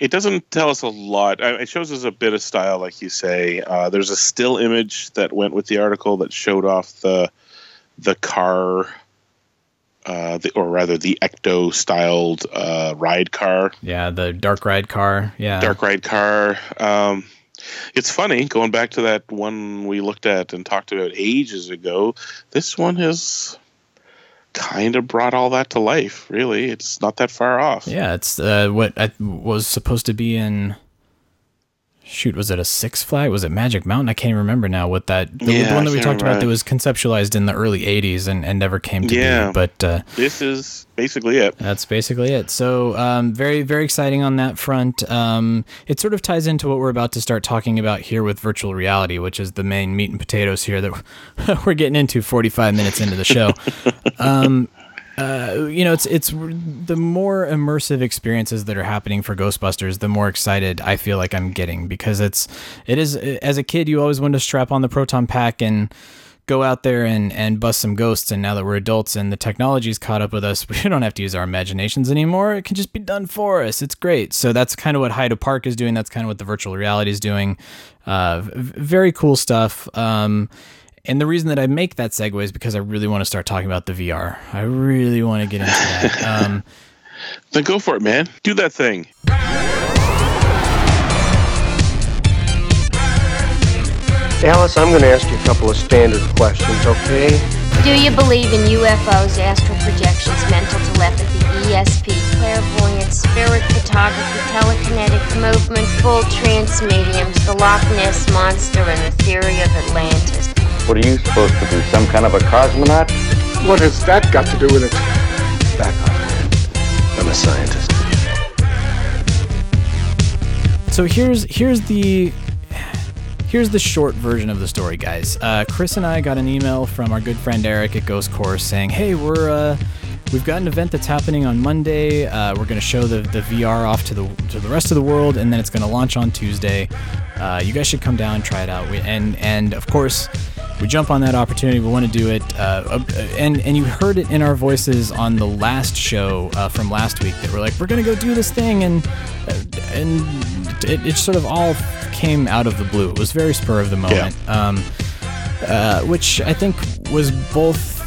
It doesn't tell us a lot. It shows us a bit of style, like you say. Uh, there's a still image that went with the article that showed off the the car uh, the, or rather the Ecto styled uh, ride car, Yeah, the dark ride car. Yeah. dark ride car. Um, it's funny going back to that one we looked at and talked about ages ago. This one has kind of brought all that to life. Really, it's not that far off. Yeah, it's uh, what I was supposed to be in. Shoot, was it a Six Flag? Was it Magic Mountain? I can't even remember now what that. The, Yeah, one that we talked about remember. that was conceptualized in the early 80s and, and never came to Yeah. be. But uh, This is basically it. That's basically it. So, um, very, very exciting on that front. Um, it sort of ties into what we're about to start talking about here with virtual reality, which is the main meat and potatoes here that we're getting into 45 minutes into the show. um, uh, you know, it's it's the more immersive experiences that are happening for Ghostbusters, the more excited I feel like I'm getting because it's it is as a kid you always wanted to strap on the proton pack and go out there and, and bust some ghosts. And now that we're adults and the technology's caught up with us, we don't have to use our imaginations anymore. It can just be done for us. It's great. So that's kind of what Heide Park is doing. That's kind of what the virtual reality is doing. Uh, very cool stuff. Um, and the reason that I make that segue is because I really want to start talking about the VR. I really want to get into that. Um, Then go for it, man. Do that thing. Alice, I'm going to ask you a couple of standard questions, okay? Do you believe in UFOs, astral projections, mental telepathy, ESP, clairvoyance, spirit photography, telekinetic movement, full trance mediums, the Loch Ness Monster, and the theory of Atlantis? What are you supposed to be, some kind of a cosmonaut? What has that got to do with it? Back off. I'm a scientist. so here's here's the here's the short version of the story, guys. Uh, Chris and I got an email from our good friend Eric at Ghost Corps saying, "Hey, we're uh, we've got an event that's happening on Monday. Uh, we're going to show the, the VR off to the to the rest of the world, and then it's going to launch on Tuesday. Uh, you guys should come down and try it out. We, and and of course." We jump on that opportunity. We want to do it, uh, uh, and and you heard it in our voices on the last show uh, from last week that we're like, we're gonna go do this thing, and uh, and it, it sort of all came out of the blue. It was very spur of the moment, um, uh, which I think was both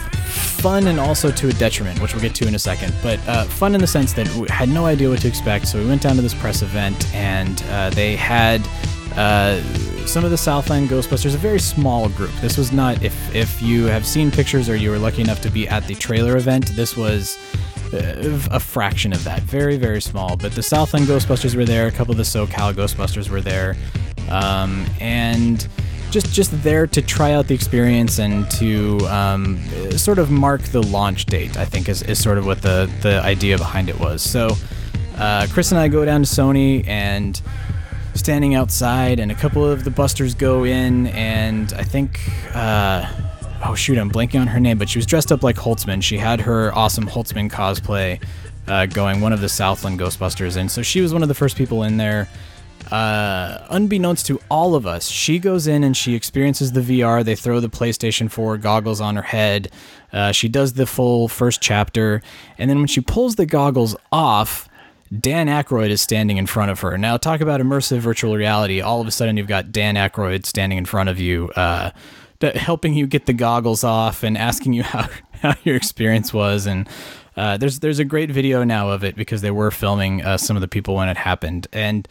fun and also to a detriment, which we'll get to in a second. But uh, fun in the sense that we had no idea what to expect, so we went down to this press event, and uh, they had uh, some of the Southland Ghostbusters, a very small group. This was not if if you have seen pictures or you were lucky enough to be at the trailer event. This was uh, a fraction of that, very very small. But the Southland Ghostbusters were there. A couple of the SoCal Ghostbusters were there, um, and just just there to try out the experience and to um, sort of mark the launch date. I think is, is sort of what the the idea behind it was. So uh, Chris and I go down to Sony and standing outside, and a couple of the busters go in, and I think. Uh, Oh shoot, I'm blanking on her name, but she was dressed up like Holtzmann. She had her awesome Holtzmann cosplay uh, going, one of the Southland Ghostbusters, and so she was one of the first people in there. Uh, unbeknownst to all of us, she goes in and she experiences the VR. They throw the PlayStation 4 goggles on her head. Uh, she does the full first chapter, and then when she pulls the goggles off, Dan Aykroyd is standing in front of her. Now, talk about immersive virtual reality. All of a sudden, you've got Dan Aykroyd standing in front of you, uh, helping you get the goggles off and asking you how, how your experience was. And uh, there's there's a great video now of it because they were filming uh, some of the people when it happened, and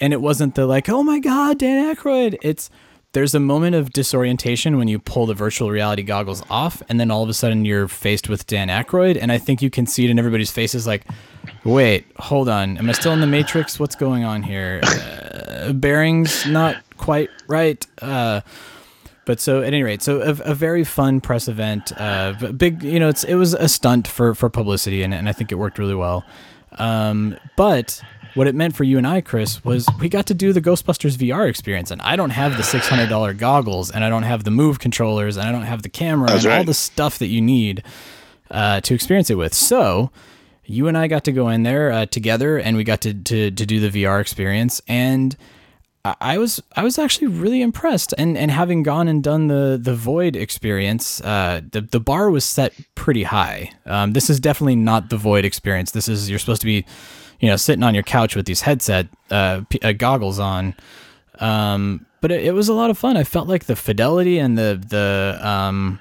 and it wasn't the like, oh my god, Dan Aykroyd. It's there's a moment of disorientation when you pull the virtual reality goggles off, and then all of a sudden you're faced with Dan Aykroyd, and I think you can see it in everybody's faces, like, wait, hold on, am I still in the Matrix? What's going on here? Uh, bearings not quite right. Uh, but so at any rate, so a, a very fun press event, uh, big, you know, it's it was a stunt for for publicity, and, and I think it worked really well. Um, but what it meant for you and I, Chris, was we got to do the Ghostbusters VR experience, and I don't have the six hundred dollar goggles, and I don't have the Move controllers, and I don't have the camera, That's and all right. the stuff that you need uh, to experience it with. So you and I got to go in there uh, together, and we got to, to to do the VR experience, and I- was I was actually really impressed, and and having gone and done the the Void experience, uh, the the bar was set pretty high. Um, this is definitely not the Void experience. This is you're supposed to be, you know, sitting on your couch with these headset uh, p- uh, goggles on. Um, but it, it was a lot of fun. I felt like the fidelity and the the um,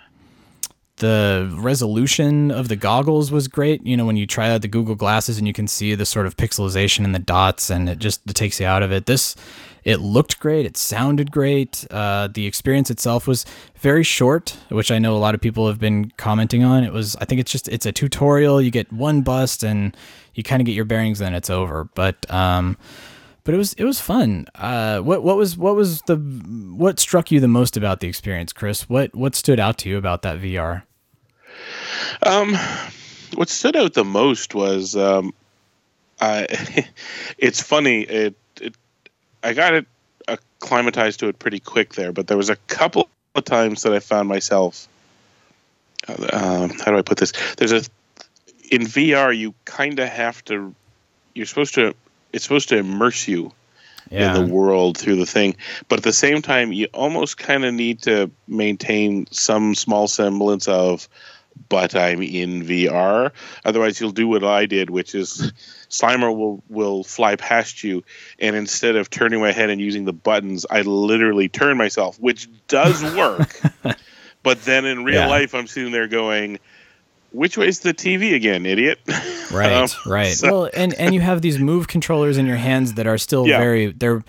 the resolution of the goggles was great. You know, when you try out the Google glasses and you can see the sort of pixelization and the dots, and it just it takes you out of it. This it looked great. It sounded great. Uh, the experience itself was very short, which I know a lot of people have been commenting on. It was, I think it's just, it's a tutorial. You get one bust and you kind of get your bearings, then it's over. But, um, but it was it was fun. Uh, what what was what was the what struck you the most about the experience, Chris? What what stood out to you about that VR? Um, what stood out the most was um, I. it's funny. It it I got it acclimatized to it pretty quick there, but there was a couple of times that I found myself. Uh, how do I put this? There's a in VR you kind of have to. You're supposed to. It's supposed to immerse you yeah. in the world through the thing, but at the same time, you almost kind of need to maintain some small semblance of but I'm in VR. Otherwise, you'll do what I did, which is Slimer will will fly past you, and instead of turning my head and using the buttons, I literally turn myself, which does work. but then in real yeah. life, I'm sitting there going, "Which way's the TV again, idiot?" Right, um, right. So. Well, and and you have these move controllers in your hands that are still yeah. very they're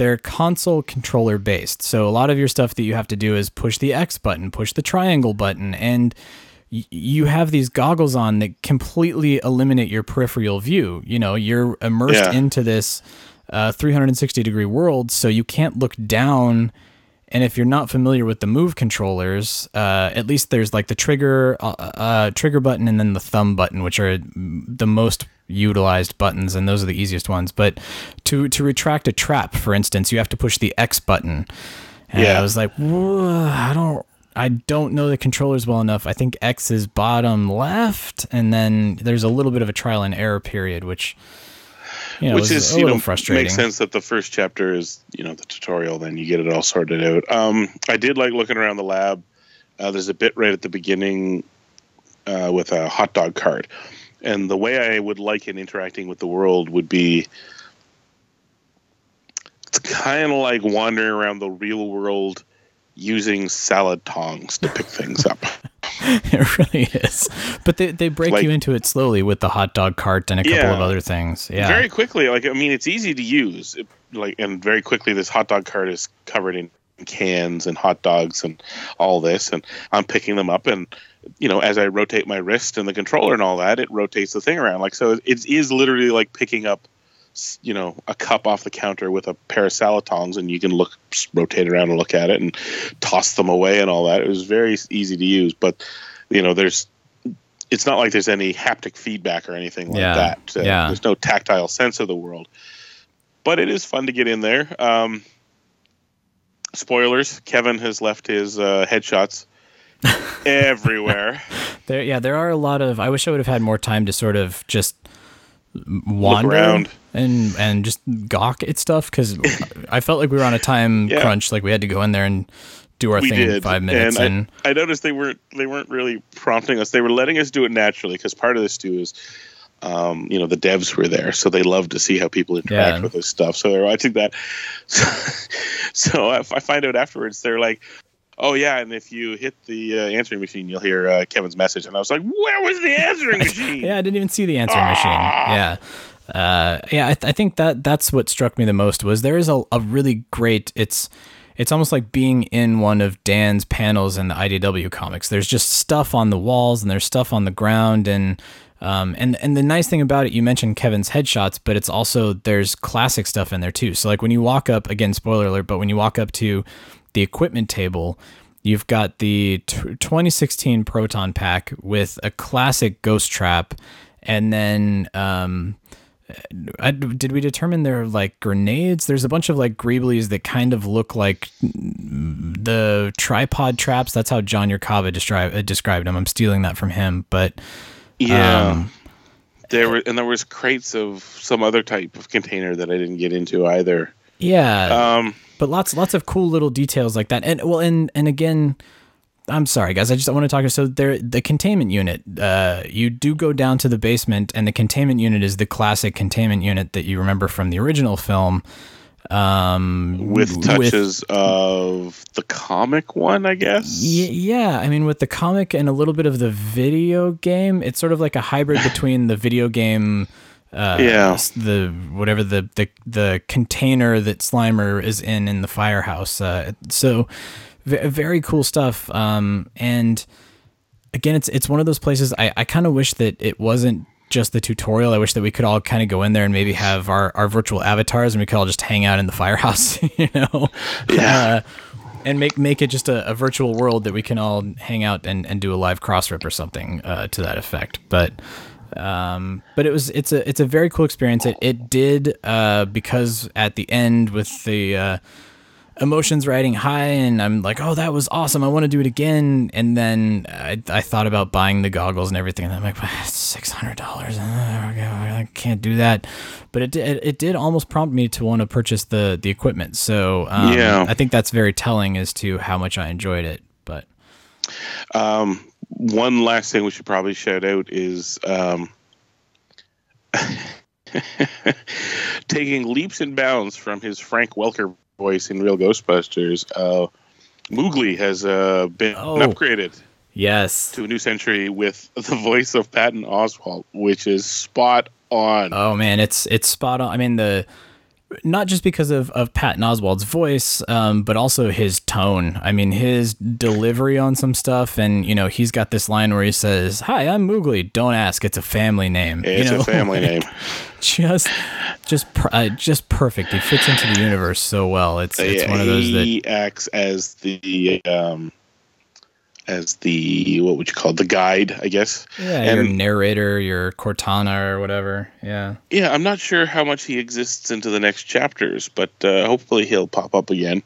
they're console controller based. So a lot of your stuff that you have to do is push the X button, push the triangle button, and you have these goggles on that completely eliminate your peripheral view. You know, you're immersed yeah. into this uh, 360 degree world, so you can't look down. And if you're not familiar with the move controllers, uh, at least there's like the trigger uh, uh trigger button and then the thumb button, which are the most utilized buttons, and those are the easiest ones. But to to retract a trap, for instance, you have to push the X button. And yeah. I was like, I don't I don't know the controllers well enough. I think X is bottom left, and then there's a little bit of a trial and error period, which you know, which is you know frustrating. Makes sense that the first chapter is you know the tutorial, then you get it all sorted out. Um, I did like looking around the lab. Uh, there's a bit right at the beginning uh, with a hot dog cart, and the way I would like it interacting with the world would be it's kind of like wandering around the real world using salad tongs to pick things up. it really is. But they, they break like, you into it slowly with the hot dog cart and a couple yeah, of other things. Yeah. Very quickly. Like, I mean, it's easy to use. It, like, and very quickly, this hot dog cart is covered in cans and hot dogs and all this. And I'm picking them up. And, you know, as I rotate my wrist and the controller and all that, it rotates the thing around. Like, so it is literally like picking up you know a cup off the counter with a pair of salad tongs and you can look rotate around and look at it and toss them away and all that. It was very easy to use but you know there's it's not like there's any haptic feedback or anything like yeah. that. Uh, yeah. there's no tactile sense of the world. But it is fun to get in there. Um, spoilers kevin has left his uh, headshots everywhere. There yeah there are a lot of i wish i would have had more time to sort of just wander and and just gawk at stuff because I felt like we were on a time yeah. crunch. Like we had to go in there and do our we thing did. in five minutes. And, and I, I, noticed they weren't they weren't really prompting us. They were letting us do it naturally because part of this too is. Um, you know the devs were there, so they love to see how people interact yeah. with this stuff. So they're watching that. So, so I find out afterwards, they're like, oh yeah, and if you hit the uh, answering machine, you'll hear uh, Kevin's message. And I was like, where was the answering machine? yeah, I didn't even see the answering ah! machine. Yeah. Uh, yeah, I, th- I, think that that's what struck me the most was there is a, a really great. It's it's almost like being in one of Dan's panels in the IDW comics. There's just stuff on the walls and there's stuff on the ground and um, and and the nice thing about it, you mentioned Kevin's headshots, but it's also there's classic stuff in there too. So like when you walk up again, spoiler alert, but when you walk up to the equipment table, you've got the t- 2016 Proton Pack with a classic Ghost Trap, and then um, I, did we determine they're like grenades? There's a bunch of like greeblies that kind of look like the tripod traps. That's how John Yerkava described uh, described them. I'm stealing that from him, but yeah. Um, there were and there was crates of some other type of container that I didn't get into either. Yeah. Um, but lots lots of cool little details like that. And well, and and again, I'm sorry, guys. I just want to talk. So there, the containment unit. Uh, you do go down to the basement, and the containment unit is the classic containment unit that you remember from the original film. um, with touches of the comic one, I guess. Y- yeah, I mean, with the comic and a little bit of the video game, it's sort of like a hybrid between the video game. Uh, Yeah. the whatever the, the the container that Slimer is in in the firehouse. Uh, so v- very cool stuff. Um, and again, it's it's one of those places. I I kind of wish that it wasn't just the tutorial. I wish that we could all kind of go in there and maybe have our our virtual avatars and we could all just hang out in the firehouse. You know. Yeah. Uh, and make make it just a, a virtual world that we can all hang out and, and do a live cross rip or something uh, to that effect. But um, but it was it's a it's a very cool experience. It it did uh, because at the end with the uh, emotions riding high and I'm like, oh, that was awesome. I want to do it again. And then I, I thought about buying the goggles and everything. And I'm like, six hundred dollars. I can't do that. But it did, it did almost prompt me to want to purchase the the equipment. So um, Yeah. I think that's very telling as to how much I enjoyed it. But Um, one last thing we should probably shout out is um, taking leaps and bounds from his Frank Welker voice in Real Ghostbusters. Uh, Moogly has uh, been Oh. upgraded yes. to a new century with the voice of Patton Oswalt, which is spot on. Oh man, it's it's spot on. I mean the not just because of, of Patton Oswalt's voice, um, but also his tone. I mean his delivery on some stuff, and you know he's got this line where he says, "Hi, I'm Moogly. Don't ask. It's a family name. You it's know, a family like, name. Just, just, uh, just perfect. He fits into the universe so well. It's it's one of those that he acts as the um, as the what would you call it? the guide, I guess. yeah, your narrator, your Cortana or whatever. Yeah. yeah, I'm not sure how much he exists into the next chapters, but uh, hopefully he'll pop up again.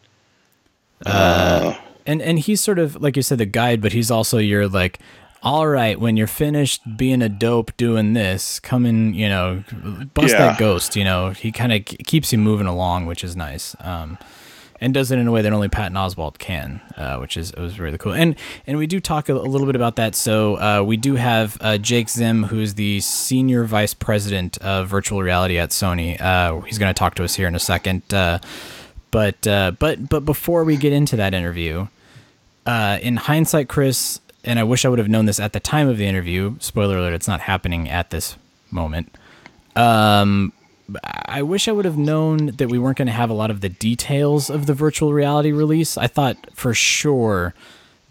Uh, and and he's sort of like you said the guide but he's also your like all right when you're finished being a dope doing this come and you know bust Yeah. that ghost you know he kind of keeps you moving along which is nice um and does it in a way that only Patton Oswalt can, uh, which is it was really cool. And and we do talk a, a little bit about that. So uh, we do have uh, Jake Zim, who's the senior vice president of virtual reality at Sony. Uh, he's going to talk to us here in a second. Uh, but uh, but but before we get into that interview, in hindsight, Chris, and I wish I would have known this at the time of the interview. Spoiler alert: it's not happening at this moment. Um, I wish I would have known that we weren't going to have a lot of the details of the virtual reality release. I thought for sure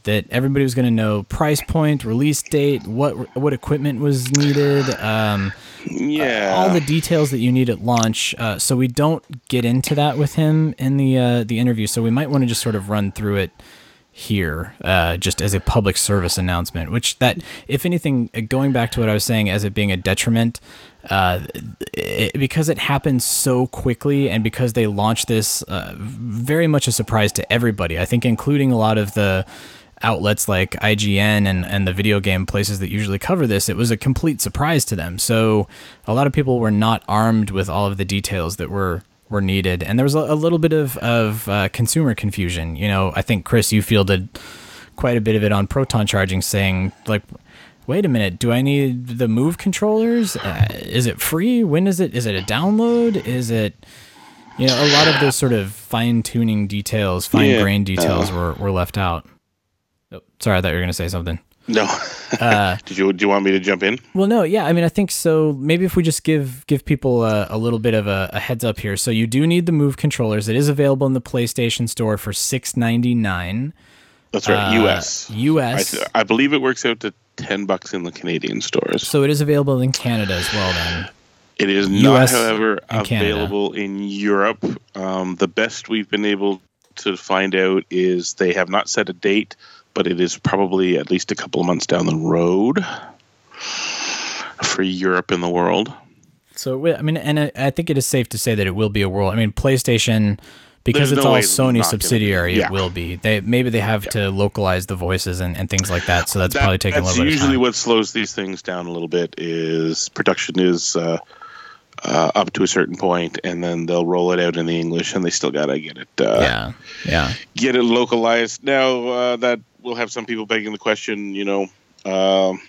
that everybody was going to know price point, release date, what what equipment was needed. Um, yeah, all the details that you need at launch. Uh, so we don't get into that with him in the uh, the interview. So we might want to just sort of run through it here, uh, just as a public service announcement. Which that, if anything, uh, going back to what I was saying, as it being a detriment. Uh, it, because it happened so quickly, and because they launched this, uh, very much a surprise to everybody. I think, including a lot of the outlets like IGN and, and the video game places that usually cover this, it was a complete surprise to them. So a lot of people were not armed with all of the details that were were needed, and there was a, a little bit of of uh, consumer confusion. You know, I think Chris, you fielded quite a bit of it on Proton Charging, saying like. Wait a minute. Do I need the Move controllers? Uh, is it free? When is it? Is it a download? Is it? You know, a lot of those sort of fine tuning details, fine Yeah. details were, were left out. Oh, sorry, I thought you were going to say something. no. Uh, Did you do you want me to jump in? well, no, yeah, I mean, I think so. Maybe if we just give give people a, a little bit of a, a heads up here. So you do need the Move controllers. It is available in the PlayStation Store for six ninety nine. That's right, Uh, U.S. US. I, th- I believe it works out to ten bucks in the Canadian stores. So it is available in Canada as well. Then It is not, US however, and Canada. available in Europe. Um, the best we've been able to find out is they have not set a date, but it is probably at least a couple of months down the road for Europe and the world. So we- I mean, and I think it is safe to say that it will be a world. I mean, PlayStation because There's it's no all way it's not Sony gonna subsidiary. Yeah. It will be. They maybe they have to localize the voices and, and things like that. So that's That- probably taking a little bit of usually time. what slows these things down a little bit is production is uh, uh, up to a certain point, and then they'll roll it out in the English, and they still gotta get it uh, yeah, yeah. get it localized. Now uh, that will have some people begging the question, you know, um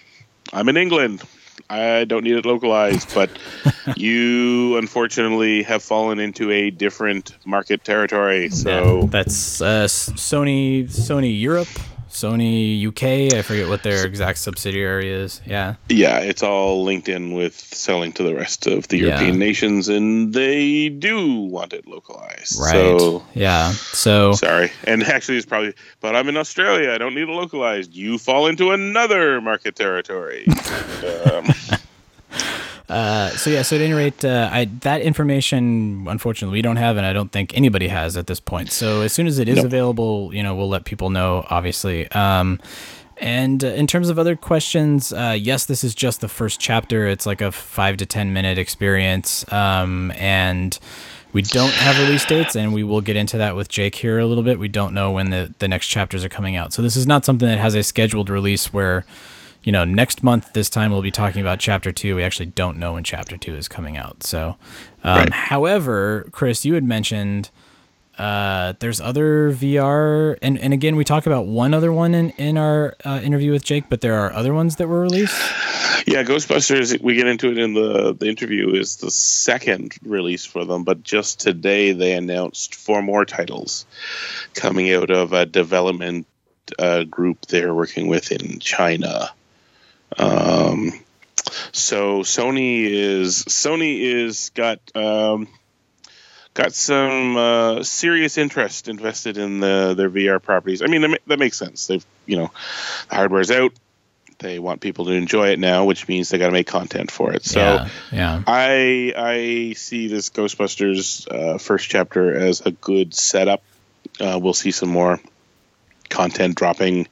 I'm in England. I don't need it localized, but you unfortunately have fallen into a different market territory. So Yeah, that's uh, Sony Sony Europe, Sony UK. I forget what their exact subsidiary is. Yeah. yeah, it's all linked in with selling to the rest of the Yeah. European nations, and they do want it localized. Right. So yeah. So sorry, and actually, it's probably. But I'm in Australia. I don't need it localized. You fall into another market territory. And, um, Uh, so yeah, so at any rate, uh, I that information unfortunately we don't have, and I don't think anybody has at this point. So as soon as it is Nope. available, you know, we'll let people know, obviously. Um, and uh, in terms of other questions, uh, yes, this is just the first chapter. It's like a five to ten minute experience, um, and we don't have release dates, and we will get into that with Jake here a little bit. We don't know when the the next chapters are coming out, so this is not something that has a scheduled release where you know, next month this time we'll be talking about chapter two. We actually don't know when chapter two is coming out. So, um, Right. however, Chris, you had mentioned uh, there's other VR, and, and again, we talk about one other one in in our uh, interview with Jake, but there are other ones that were released. Yeah, Ghostbusters. We get into it in the the interview. Is the second release for them, but just today they announced four more titles coming out of a development uh, group they're working with in China. Um, so Sony is Sony is got um, got some uh, serious interest invested in the, their VR properties. I mean, that, that makes sense. They've you know, the hardware's out. They want people to enjoy it now, which means they got to make content for it. So yeah, yeah, I I see this Ghostbusters uh, first chapter as a good setup. Uh, we'll see some more content dropping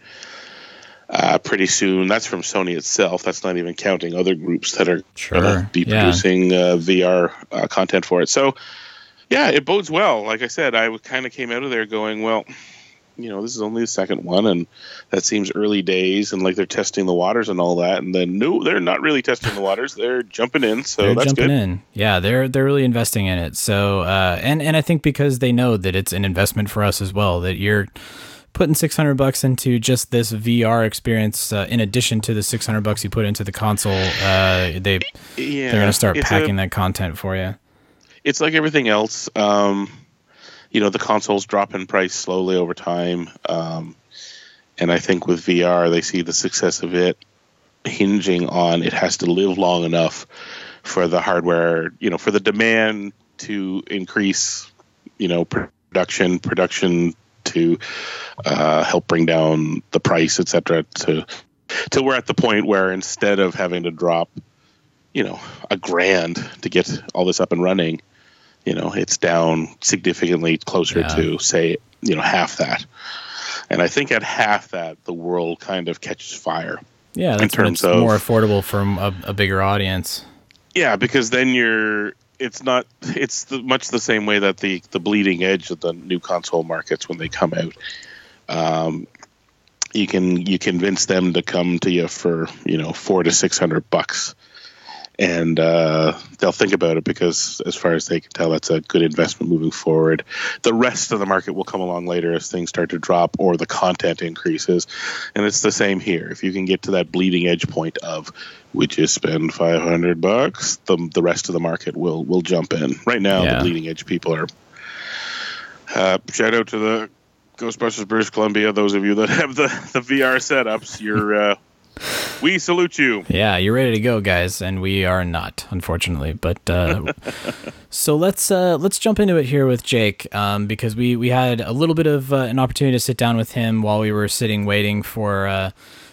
uh, pretty soon. That's from Sony itself. That's not even counting other groups that are Sure, to be yeah. producing uh, VR uh, content for it. So yeah, it bodes well. Like I said, I kind of came out of there going, well, you know, this is only the second one, and that seems early days, and like they're testing the waters and all that. And then no, they're not really testing the waters; they're jumping in. So they're that's jumping good. in. Yeah, they're they're really investing in it. So, uh, and and I think because they know that it's an investment for us as well. That you're putting 600 bucks into just this VR experience, uh, in addition to the 600 bucks you put into the console. Uh, they Yeah, they're gonna start packing a- that content for you. It's like everything else. Um, you know, the consoles drop in price slowly over time, um, and I think with VR, they see the success of it hinging on it has to live long enough for the hardware, you know, for the demand to increase, you know, production, production to uh, help bring down the price, et cetera, to till we're at the point where instead of having to drop, you know, a grand to get all this up and running, you know, it's down significantly closer Yeah. to say, you know, half that. And I think at half that, the world kind of catches fire. Yeah, that's when terms of- more affordable for a, a bigger audience. Yeah, because then you're. It's not. It's the, much the same way that the the bleeding edge of the new console markets when they come out. Um, you can you convince them to come to you for you know four to six hundred bucks, and uh, they'll think about it because as far as they can tell, that's a good investment moving forward. The rest of the market will come along later as things start to drop or the content increases, and it's the same here. If you can get to that bleeding edge point of we just spend five hundred bucks, the the rest of the market will will jump in. Right now, Yeah. the bleeding edge people are. Uh, shout out to the Ghostbusters British Columbia. Those of you that have the the VR setups, you're. Uh, we salute you. Yeah, you're ready to go, guys, and we are not, unfortunately. But uh, so let's uh, let's jump into it here with Jake, um, because we we had a little bit of uh, an opportunity to sit down with him while we were sitting waiting for uh,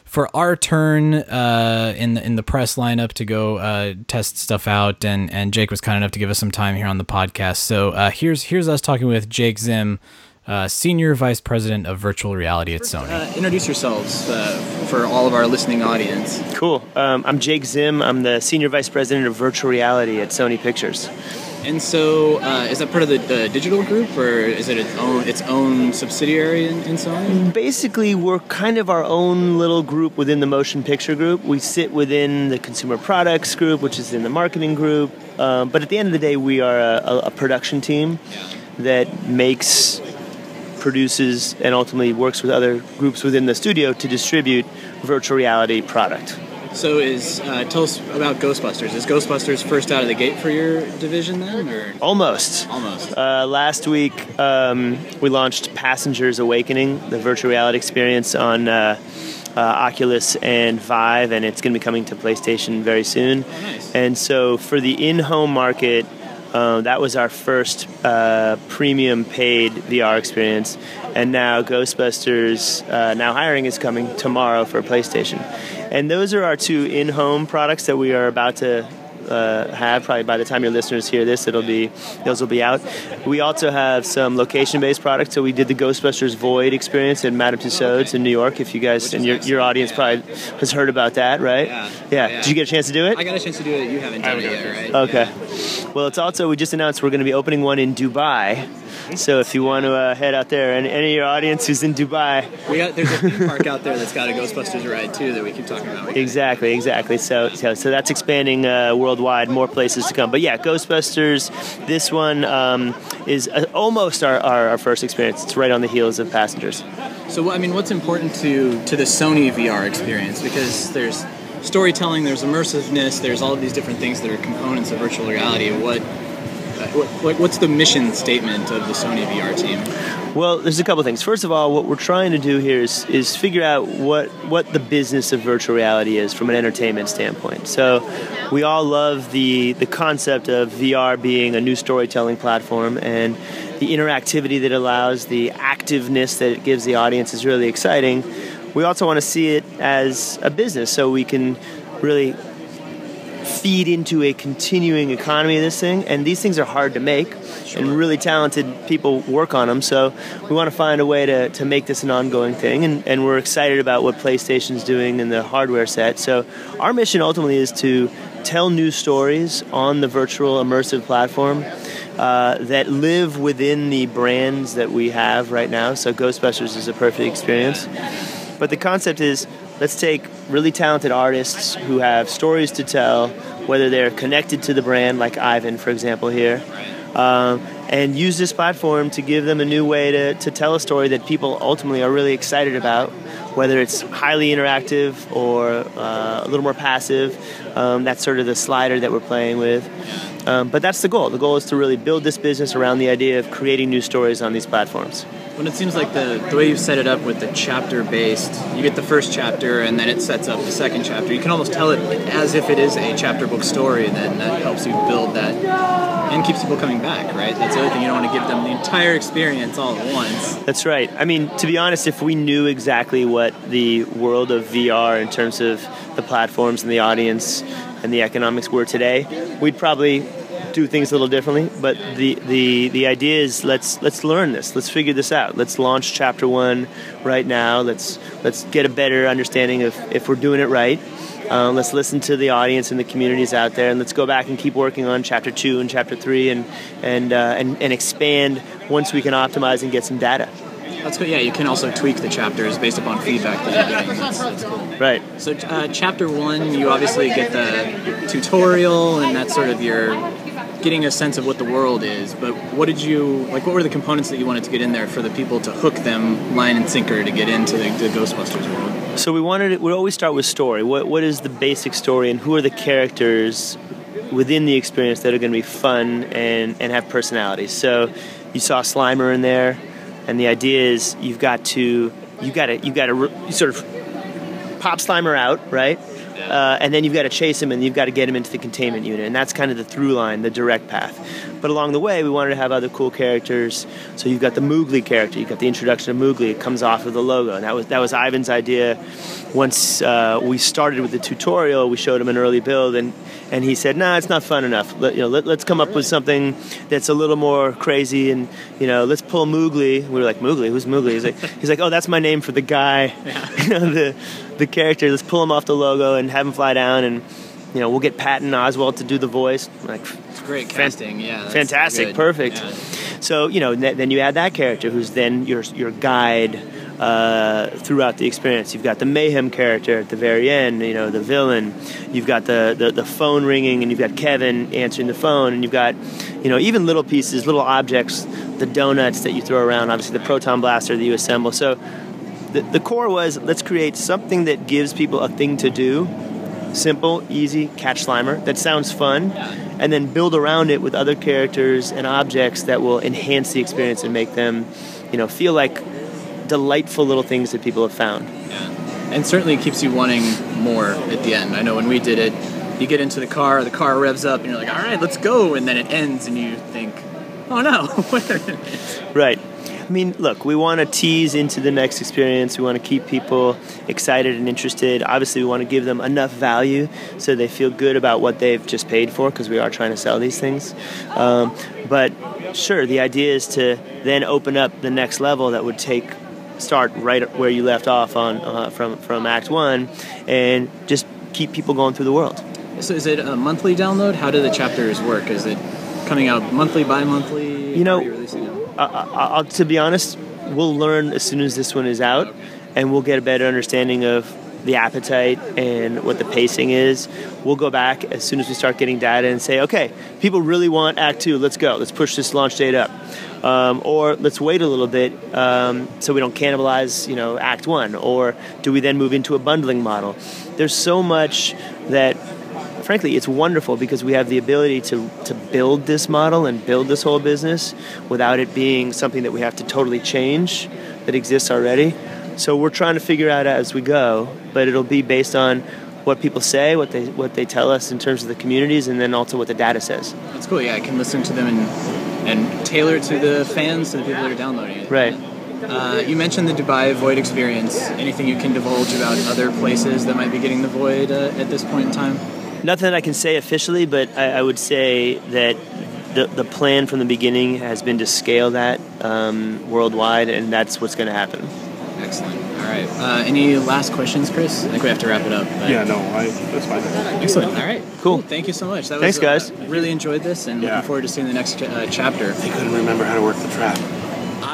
for our turn uh, in the, in the press lineup to go uh, test stuff out, and and Jake was kind enough to give us some time here on the podcast. So uh, here's here's us talking with Jake Zim. Uh, Senior Vice President of Virtual Reality at Sony. Uh, introduce yourselves uh, for all of our listening audience. Cool. Um, I'm Jake Zim. I'm the Senior Vice President of Virtual Reality at Sony Pictures. And so, uh, is that part of the, the digital group, or is it its own its own subsidiary in, in Sony? Basically, we're kind of our own little group within the motion picture group. We sit within the consumer products group, which is in the marketing group. Um, but at the end of the day, we are a, a, a production team that makes, produces, and ultimately works with other groups within the studio to distribute virtual reality product. So is uh, tell us about Ghostbusters. Is Ghostbusters first out of the gate for your division then, or Almost. almost? Uh, last week, um, we launched Passengers Awakening, the virtual reality experience on uh, uh, Oculus and Vive, and it's going to be coming to PlayStation very soon. Nice. And so, for the in-home market, uh, that was our first uh, premium paid VR experience, and now Ghostbusters uh, Now Hiring is coming tomorrow for PlayStation, and those are our two in-home products that we are about to uh, have. Probably by the time your listeners hear this, it'll be those will be out. We also have some location-based products. So we did the Ghostbusters Void experience in Madame Tussauds in New York. If you guys and your, your audience probably has heard about that, right? Yeah. yeah. Did you get a chance to do it? I got a chance to do it. You haven't done it yet, right? Okay. Well, it's also we just announced we're going to be opening one in Dubai. So if you want to uh, head out there, and any of your audience who's in Dubai, We got there's a theme park out there that's got a Ghostbusters ride too that we keep talking about. Exactly, exactly. So, so, so that's expanding uh, worldwide, more places to come. But yeah, Ghostbusters. This one um, is uh, almost our, our, our first experience. It's right on the heels of Passengers. So I mean, what's important to to the Sony VR experience? Because there's storytelling, there's immersiveness, there's all of these different things that are components of virtual reality. What, what what's the mission statement of the Sony VR team? Well, there's a couple things. First of all, what we're trying to do here is, is figure out what, what the business of virtual reality is from an entertainment standpoint. So, we all love the, the concept of VR being a new storytelling platform, and the interactivity that allows, the activeness that it gives the audience is really exciting. We also want to see it as a business so we can really feed into a continuing economy of this thing and these things are hard to make and really talented people work on them so we want to find a way to, to make this an ongoing thing and, and we're excited about what playstation's doing in the hardware set. So our mission ultimately is to tell new stories on the virtual immersive platform uh, that live within the brands that we have right now. So ghostbusters is a perfect experience. But the concept is let's take really talented artists who have stories to tell, whether they're connected to the brand, like Ivan, for example, here, um, and use this platform to give them a new way to, to tell a story that people ultimately are really excited about, whether it's highly interactive or uh, a little more passive. Um, that's sort of the slider that we're playing with. Um, but that's the goal. The goal is to really build this business around the idea of creating new stories on these platforms. When it seems like the, the way you've set it up with the chapter based, you get the first chapter and then it sets up the second chapter. You can almost tell it as if it is a chapter book story, then that helps you build that and keeps people coming back, right? That's the other thing. You don't want to give them the entire experience all at once. That's right. I mean, to be honest, if we knew exactly what the world of VR in terms of the platforms and the audience and the economics were today, we'd probably do things a little differently. But the, the, the idea is let's let's learn this. Let's figure this out. Let's launch chapter one right now. Let's let's get a better understanding of if we're doing it right. Um, let's listen to the audience and the communities out there, and let's go back and keep working on chapter two and chapter three, and and uh, and, and expand once we can optimize and get some data. That's good. Yeah, you can also tweak the chapters based upon feedback that you're getting. That's, that's cool. Right. So, uh, chapter one, you obviously get the tutorial, and that's sort of your getting a sense of what the world is. But what did you like? What were the components that you wanted to get in there for the people to hook them line and sinker to get into the, the Ghostbusters world? So we wanted we always start with story. What what is the basic story, and who are the characters within the experience that are going to be fun and and have personalities? So you saw Slimer in there, and the idea is you've got to you got to you got to sort of pop Slimer out, right? Uh, and then you've got to chase him and you've got to get him into the containment unit. And that's kind of the through line, the direct path. But along the way, we wanted to have other cool characters. So you've got the Moogly character. You've got the introduction of Moogly. It comes off of the logo. And that was, that was Ivan's idea. Once uh, we started with the tutorial, we showed him an early build. And, and he said, nah, it's not fun enough. Let, you know, let, let's come up with something that's a little more crazy. And, you know, let's pull Moogly. We were like, Moogly? Who's Moogly? He's like, he's like oh, that's my name for the guy. you know, the, the character. Let's pull him off the logo and have him fly down, and you know we'll get Patton Oswalt to do the voice. Like, it's great casting. yeah, fantastic, good. perfect. Yeah. So you know, then you add that character, who's then your your guide uh, throughout the experience. You've got the mayhem character at the very end. You know, the villain. You've got the, the the phone ringing, and you've got Kevin answering the phone, and you've got you know even little pieces, little objects, the donuts that you throw around. Obviously, the proton blaster that you assemble. So the, the core was let's create something that gives people a thing to do simple, easy, catch Slimer that sounds fun, and then build around it with other characters and objects that will enhance the experience and make them, you know, feel like delightful little things that people have found. And certainly it keeps you wanting more at the end. I know when we did it, you get into the car, the car revs up, and you're like, all right, let's go. And then it ends, and you think, oh no, wait a minute. Right. I mean, look, we want to tease into the next experience. We want to keep people excited and interested. Obviously, we want to give them enough value so they feel good about what they've just paid for because we are trying to sell these things. Um, but sure, the idea is to then open up the next level that would take start right where you left off on uh, from from Act One, and just keep people going through the world. So is it a monthly download? How do the chapters work? Is it coming out monthly, bi-monthly? You know, I, to be honest, we'll learn as soon as this one is out, and we'll get a better understanding of the appetite and what the pacing is. We'll go back as soon as we start getting data and say, okay, people really want Act Two. Let's go. Let's push this launch date up. Um, or let's wait a little bit um, so we don't cannibalize, you know, Act One. Or do we then move into a bundling model? There's so much that frankly, it's wonderful because we have the ability to, to build this model and build this whole business without it being something that we have to totally change that exists already. So we're trying to figure out as we go, but it'll be based on what people say, what they what they tell us in terms of the communities, and then also what the data says. That's cool. Yeah, I can listen to them and and tailor it to the fans, to the people that are downloading it. Right. Uh, you mentioned the Dubai Void experience. Anything you can divulge about other places that might be getting the Void uh, at this point in time? Nothing that I can say officially, but I, I would say that the, the plan from the beginning has been to scale that um, worldwide, and that's what's going to happen. Excellent. All right. Uh, any last questions, Chris? I think we have to wrap it up. but- Yeah, no, I, that's fine. Excellent. All right. Cool. Thank you so much. That Thanks, was, guys. Uh, really enjoyed this, and Yeah. looking forward to seeing the next ch- uh, chapter. I couldn't remember how to work the trap.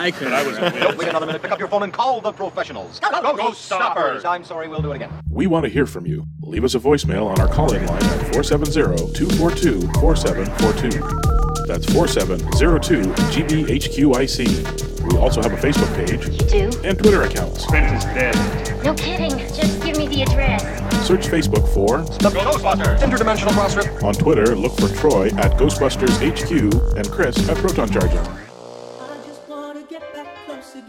I could. I was Don't wait another minute. Pick up your phone and call the professionals. Go, go, go, stoppers! I'm sorry, we'll do it again. We want to hear from you. Leave us a voicemail on our call-in line at 470-242-4742. That's 4702-GBHQIC. We also have a Facebook page do? and Twitter accounts. Print is dead. No kidding. Just give me the address. Search Facebook for The Ghostbusters! Interdimensional Crossrip. On Twitter, look for Troy at Ghostbusters HQ and Chris at Proton Charger.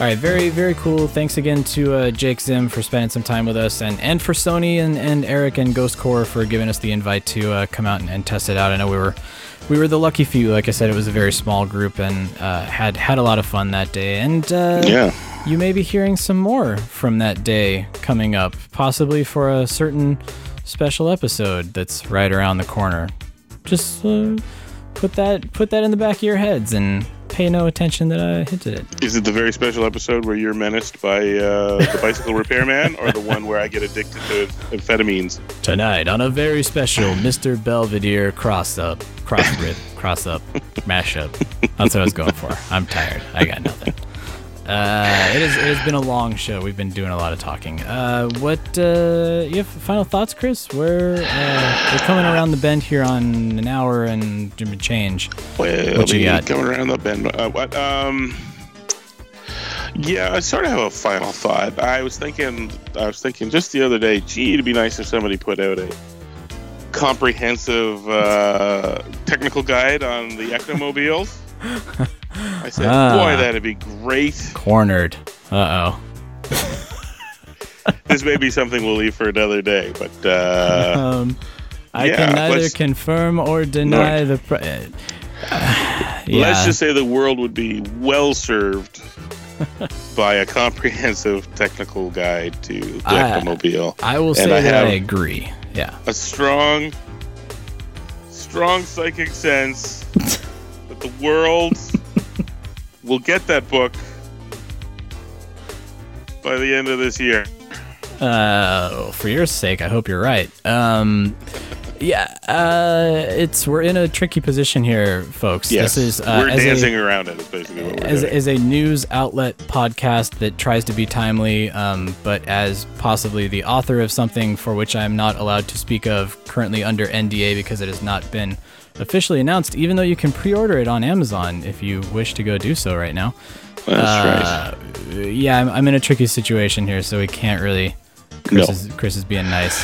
All right, very, very cool. Thanks again to uh, Jake Zim for spending some time with us, and, and for Sony and, and Eric and Ghost Corps for giving us the invite to uh, come out and, and test it out. I know we were we were the lucky few. Like I said, it was a very small group and uh, had had a lot of fun that day. And uh, Yeah. you may be hearing some more from that day coming up, possibly for a certain special episode that's right around the corner. Just uh, put that put that in the back of your heads and pay no attention that I hinted it. Is it the very special episode where you're menaced by uh, the bicycle repairman, or the one where I get addicted to amphetamines? Tonight on a very special Mr. Belvedere cross up, cross rip, cross up, mashup. That's what I was going for. I'm tired. I got nothing. Uh, it, is, it has been a long show. We've been doing a lot of talking. Uh, what uh, you have final thoughts, Chris? We're uh, we're coming around the bend here on an hour and change. Well, what you got? coming around the bend. Uh, what? Um. Yeah, I sort of have a final thought. I was thinking, I was thinking just the other day. Gee, it'd be nice if somebody put out a comprehensive uh, technical guide on the Ectomobiles. I said, Ah. boy, that'd be great. Cornered. Uh oh. This may be something we'll leave for another day, but uh, um, I yeah, can neither confirm or deny the. Pre- uh, yeah. Let's just say the world would be well served by a comprehensive technical guide to the Ectomobile. I will say that I agree. Yeah. a strong, strong psychic sense that the world will get that book by the end of this year. Uh, for your sake, I hope you're right. Um, yeah, uh, it's we're in a tricky position here, folks. Yes, This is uh, we're as a- dancing around it. Is basically what we're as, doing. as a news outlet podcast that tries to be timely, um, but as possibly the author of something for which I'm not allowed to speak of currently under NDA because it has not been officially announced, even though you can pre order it on Amazon if you wish to go do so right now. That's right. Yeah, I'm, I'm in a tricky situation here, so we can't really. Chris, No. is, Chris is being nice.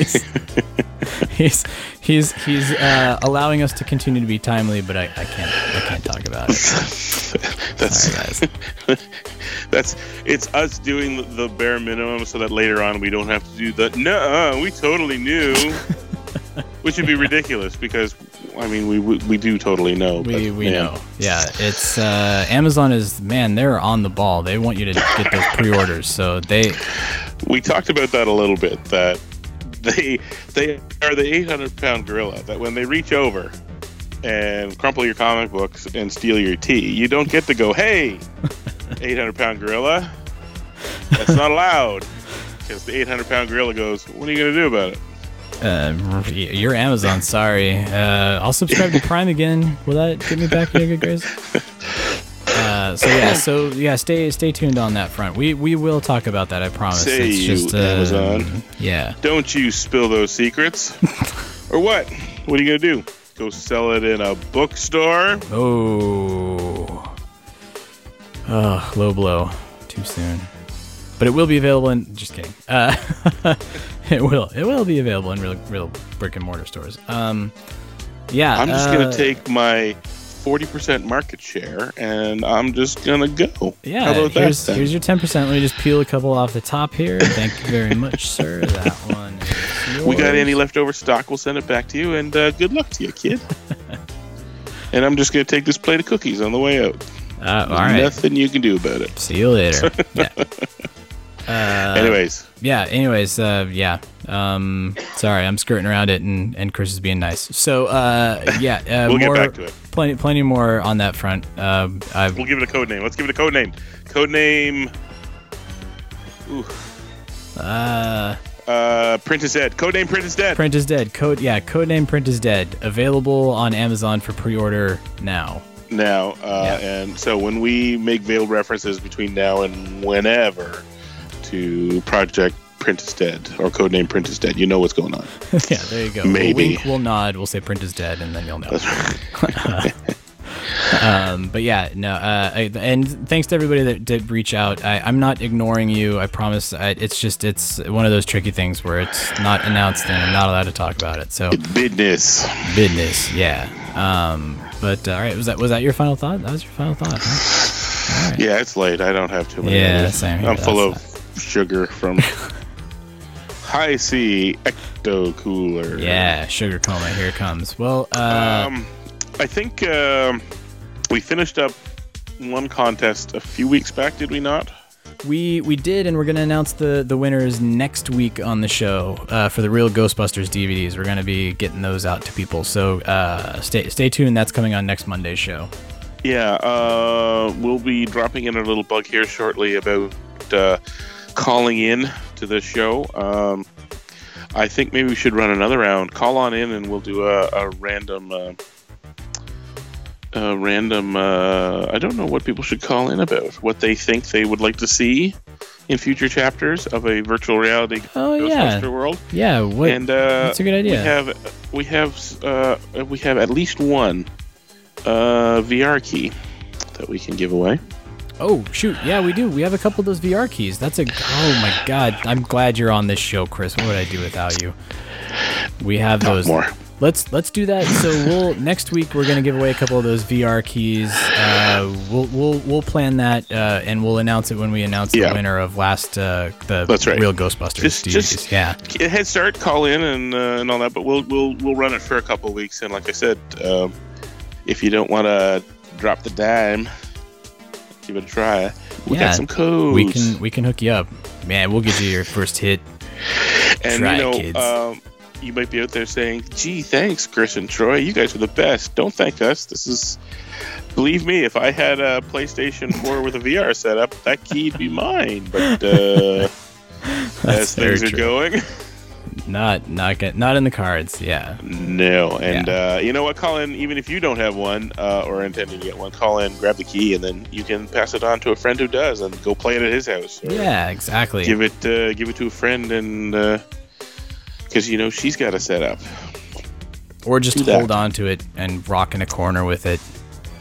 he's he's he's uh, allowing us to continue to be timely, but I, I can't I can't talk about it. That's that's it's us doing the bare minimum so that later on we don't have to do the no we totally knew which would be ridiculous because I mean we we, we do totally know We but, we man. know. Yeah, it's uh, Amazon is man, they're on the ball. They want you to get those pre-orders, so they we talked about that a little bit that they they are the 800 pound gorilla that when they reach over and crumple your comic books and steal your tea you don't get to go hey 800 pound gorilla that's not allowed because the 800 pound gorilla goes what are you going to do about it uh, you're Amazon. Sorry. Uh, I'll subscribe to Prime again. Will that get me back in your good grace? Uh, so yeah, so yeah, stay stay tuned on that front. We we will talk about that. I promise. Say it's you, just uh, Amazon. Yeah. don't you spill those secrets or what what are you going to do go sell it in a bookstore Oh. Oh, low blow. Too soon. But it will be available in. Just kidding. Uh, it will. It will be available in real, real brick and mortar stores. Um, yeah. i'm just uh, going to take my 40% market share and i'm just going to go Yeah. How about here's that here's your ten percent. Let me just peel a couple off the top here. Thank you very much, sir. That one. Is we got any leftover stock we'll send it back to you and uh, good luck to you kid and i'm just going to take this plate of cookies on the way out Uh, all right. nothing you can do about it See you later. yeah. Uh, Anyways. Yeah. Anyways. Uh, yeah. Um, sorry, I'm skirting around it, and, and Chris is being nice. So, uh, yeah. Uh, We'll get more, back to it. Plenty, plenty more on that front. Um, I've, we'll give it a code name let's give it a code name code name Ooh. uh, uh print is dead code name print is dead Print is dead. Code. Yeah. Codename Print is dead. Available on Amazon for pre-order now. now uh, and so when we make veiled references between now and whenever to project print is dead or codename print is dead you know what's going on yeah. There you go. Maybe. We'll wink. We'll nod. We'll say Print is dead, and then you'll know. um, but yeah, no, uh, I, and thanks to everybody that did reach out. I, I'm not ignoring you. I promise. I, it's just it's one of those tricky things where it's not announced and I'm not allowed to talk about it. So business, business, yeah. Um, but uh, all right, was that was that your final thought? That was your final thought. Huh? yeah it's late i don't have too many Yeah, others. same here, i'm full of sugar from Hi-C ecto cooler Yeah, sugar coma. Here it comes. Well, uh, um, I think um, we finished up one contest a few weeks back, did we not? We we did, and we're gonna announce the the winners next week on the show uh, for the real Ghostbusters DVDs. We're gonna be getting those out to people, so uh, stay stay tuned. That's coming on next Monday's show. Yeah, uh, we'll be dropping in a little bug here shortly about uh, calling in to the show. Um, I think maybe we should run another round. Call on in, and we'll do a, a random. Uh, a random. Uh, I don't know what people should call in about. What they think they would like to see in future chapters of a virtual reality Oh Ghostbuster yeah, world. yeah. What? and uh, that's a good idea. We have we have uh, we have at least one uh, VR key that we can give away. Oh shoot, yeah, we do. We have a couple of those VR keys. That's a. Oh my god, I'm glad you're on this show, Chris. What would I do without you? We have Talk those. more. Let's let's do that. So we'll next week we're gonna give away a couple of those VR keys. Uh, we'll we'll we'll plan that uh, and we'll announce it when we announce Yeah. the winner of last uh, the That's right. real Ghostbusters. Just- just- yeah. Head start, call in, and uh, and all that. But we'll we'll we'll run it for a couple of weeks. And like I said, um, if you don't want to drop the dime, give it a try. We yeah. got some codes. We can we can hook you up, man. We'll get you your first hit. and Try you know, um, you might be out there saying, "Gee, thanks, Chris and Troy. You guys are the best." Don't thank us. This is, believe me, if I had a PlayStation 4 with a VR setup, that key'd be mine. But uh, as things are going. Not not get, not in the cards. Yeah. No, and uh, you know what, Colin? Even if you don't have one uh, or intending to get one, call in, grab the key, and then you can pass it on to a friend who does, and go play it at his house. Yeah, exactly. Give it, uh, give it to a friend, and because you know she's got a setup. Or just Do that. hold on to it and rock in a corner with it.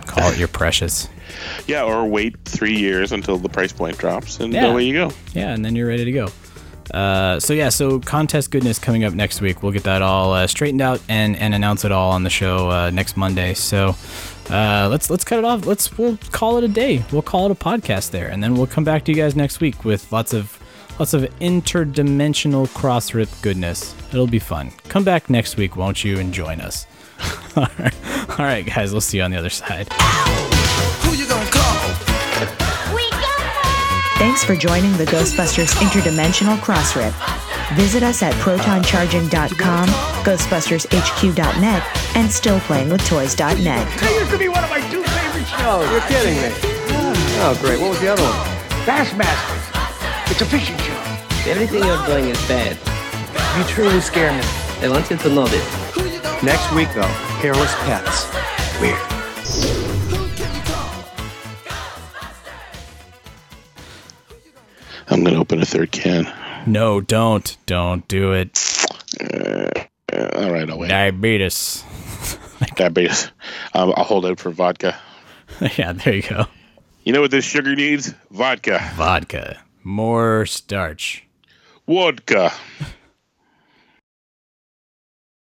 Call it your precious. Yeah, or wait three years until the price point drops, and Yeah. away you go. Yeah, and then you're ready to go. Uh, so yeah, so contest goodness coming up next week. We'll get that all uh, straightened out and, and announce it all on the show uh, next Monday. So uh, let's let's cut it off. Let's we'll call it a day. We'll call it a podcast there, and then we'll come back to you guys next week with lots of lots of interdimensional cross rip goodness. It'll be fun. Come back next week, won't you, and join us. all, right. all right, guys. We'll see you on the other side. Thanks for joining the Ghostbusters Interdimensional Crossrip. Visit us at protoncharging.com, ghostbustershq.net, and stillplayingwithtoys.net. That used to be one of my two favorite shows. You're kidding me. Oh, great. What was the other one? Bassmasters. It's a fishing show. Everything you're doing is bad. You truly scare me. I want you to know this. Next week, though, hairless pets. Weird. I'm gonna open a third can. No, don't, don't do it. Uh, all right, I'll wait. Diabetes. Diabetes. Um, I'll hold out for vodka. yeah, there you go. You know what this sugar needs? Vodka. Vodka. More starch. Vodka.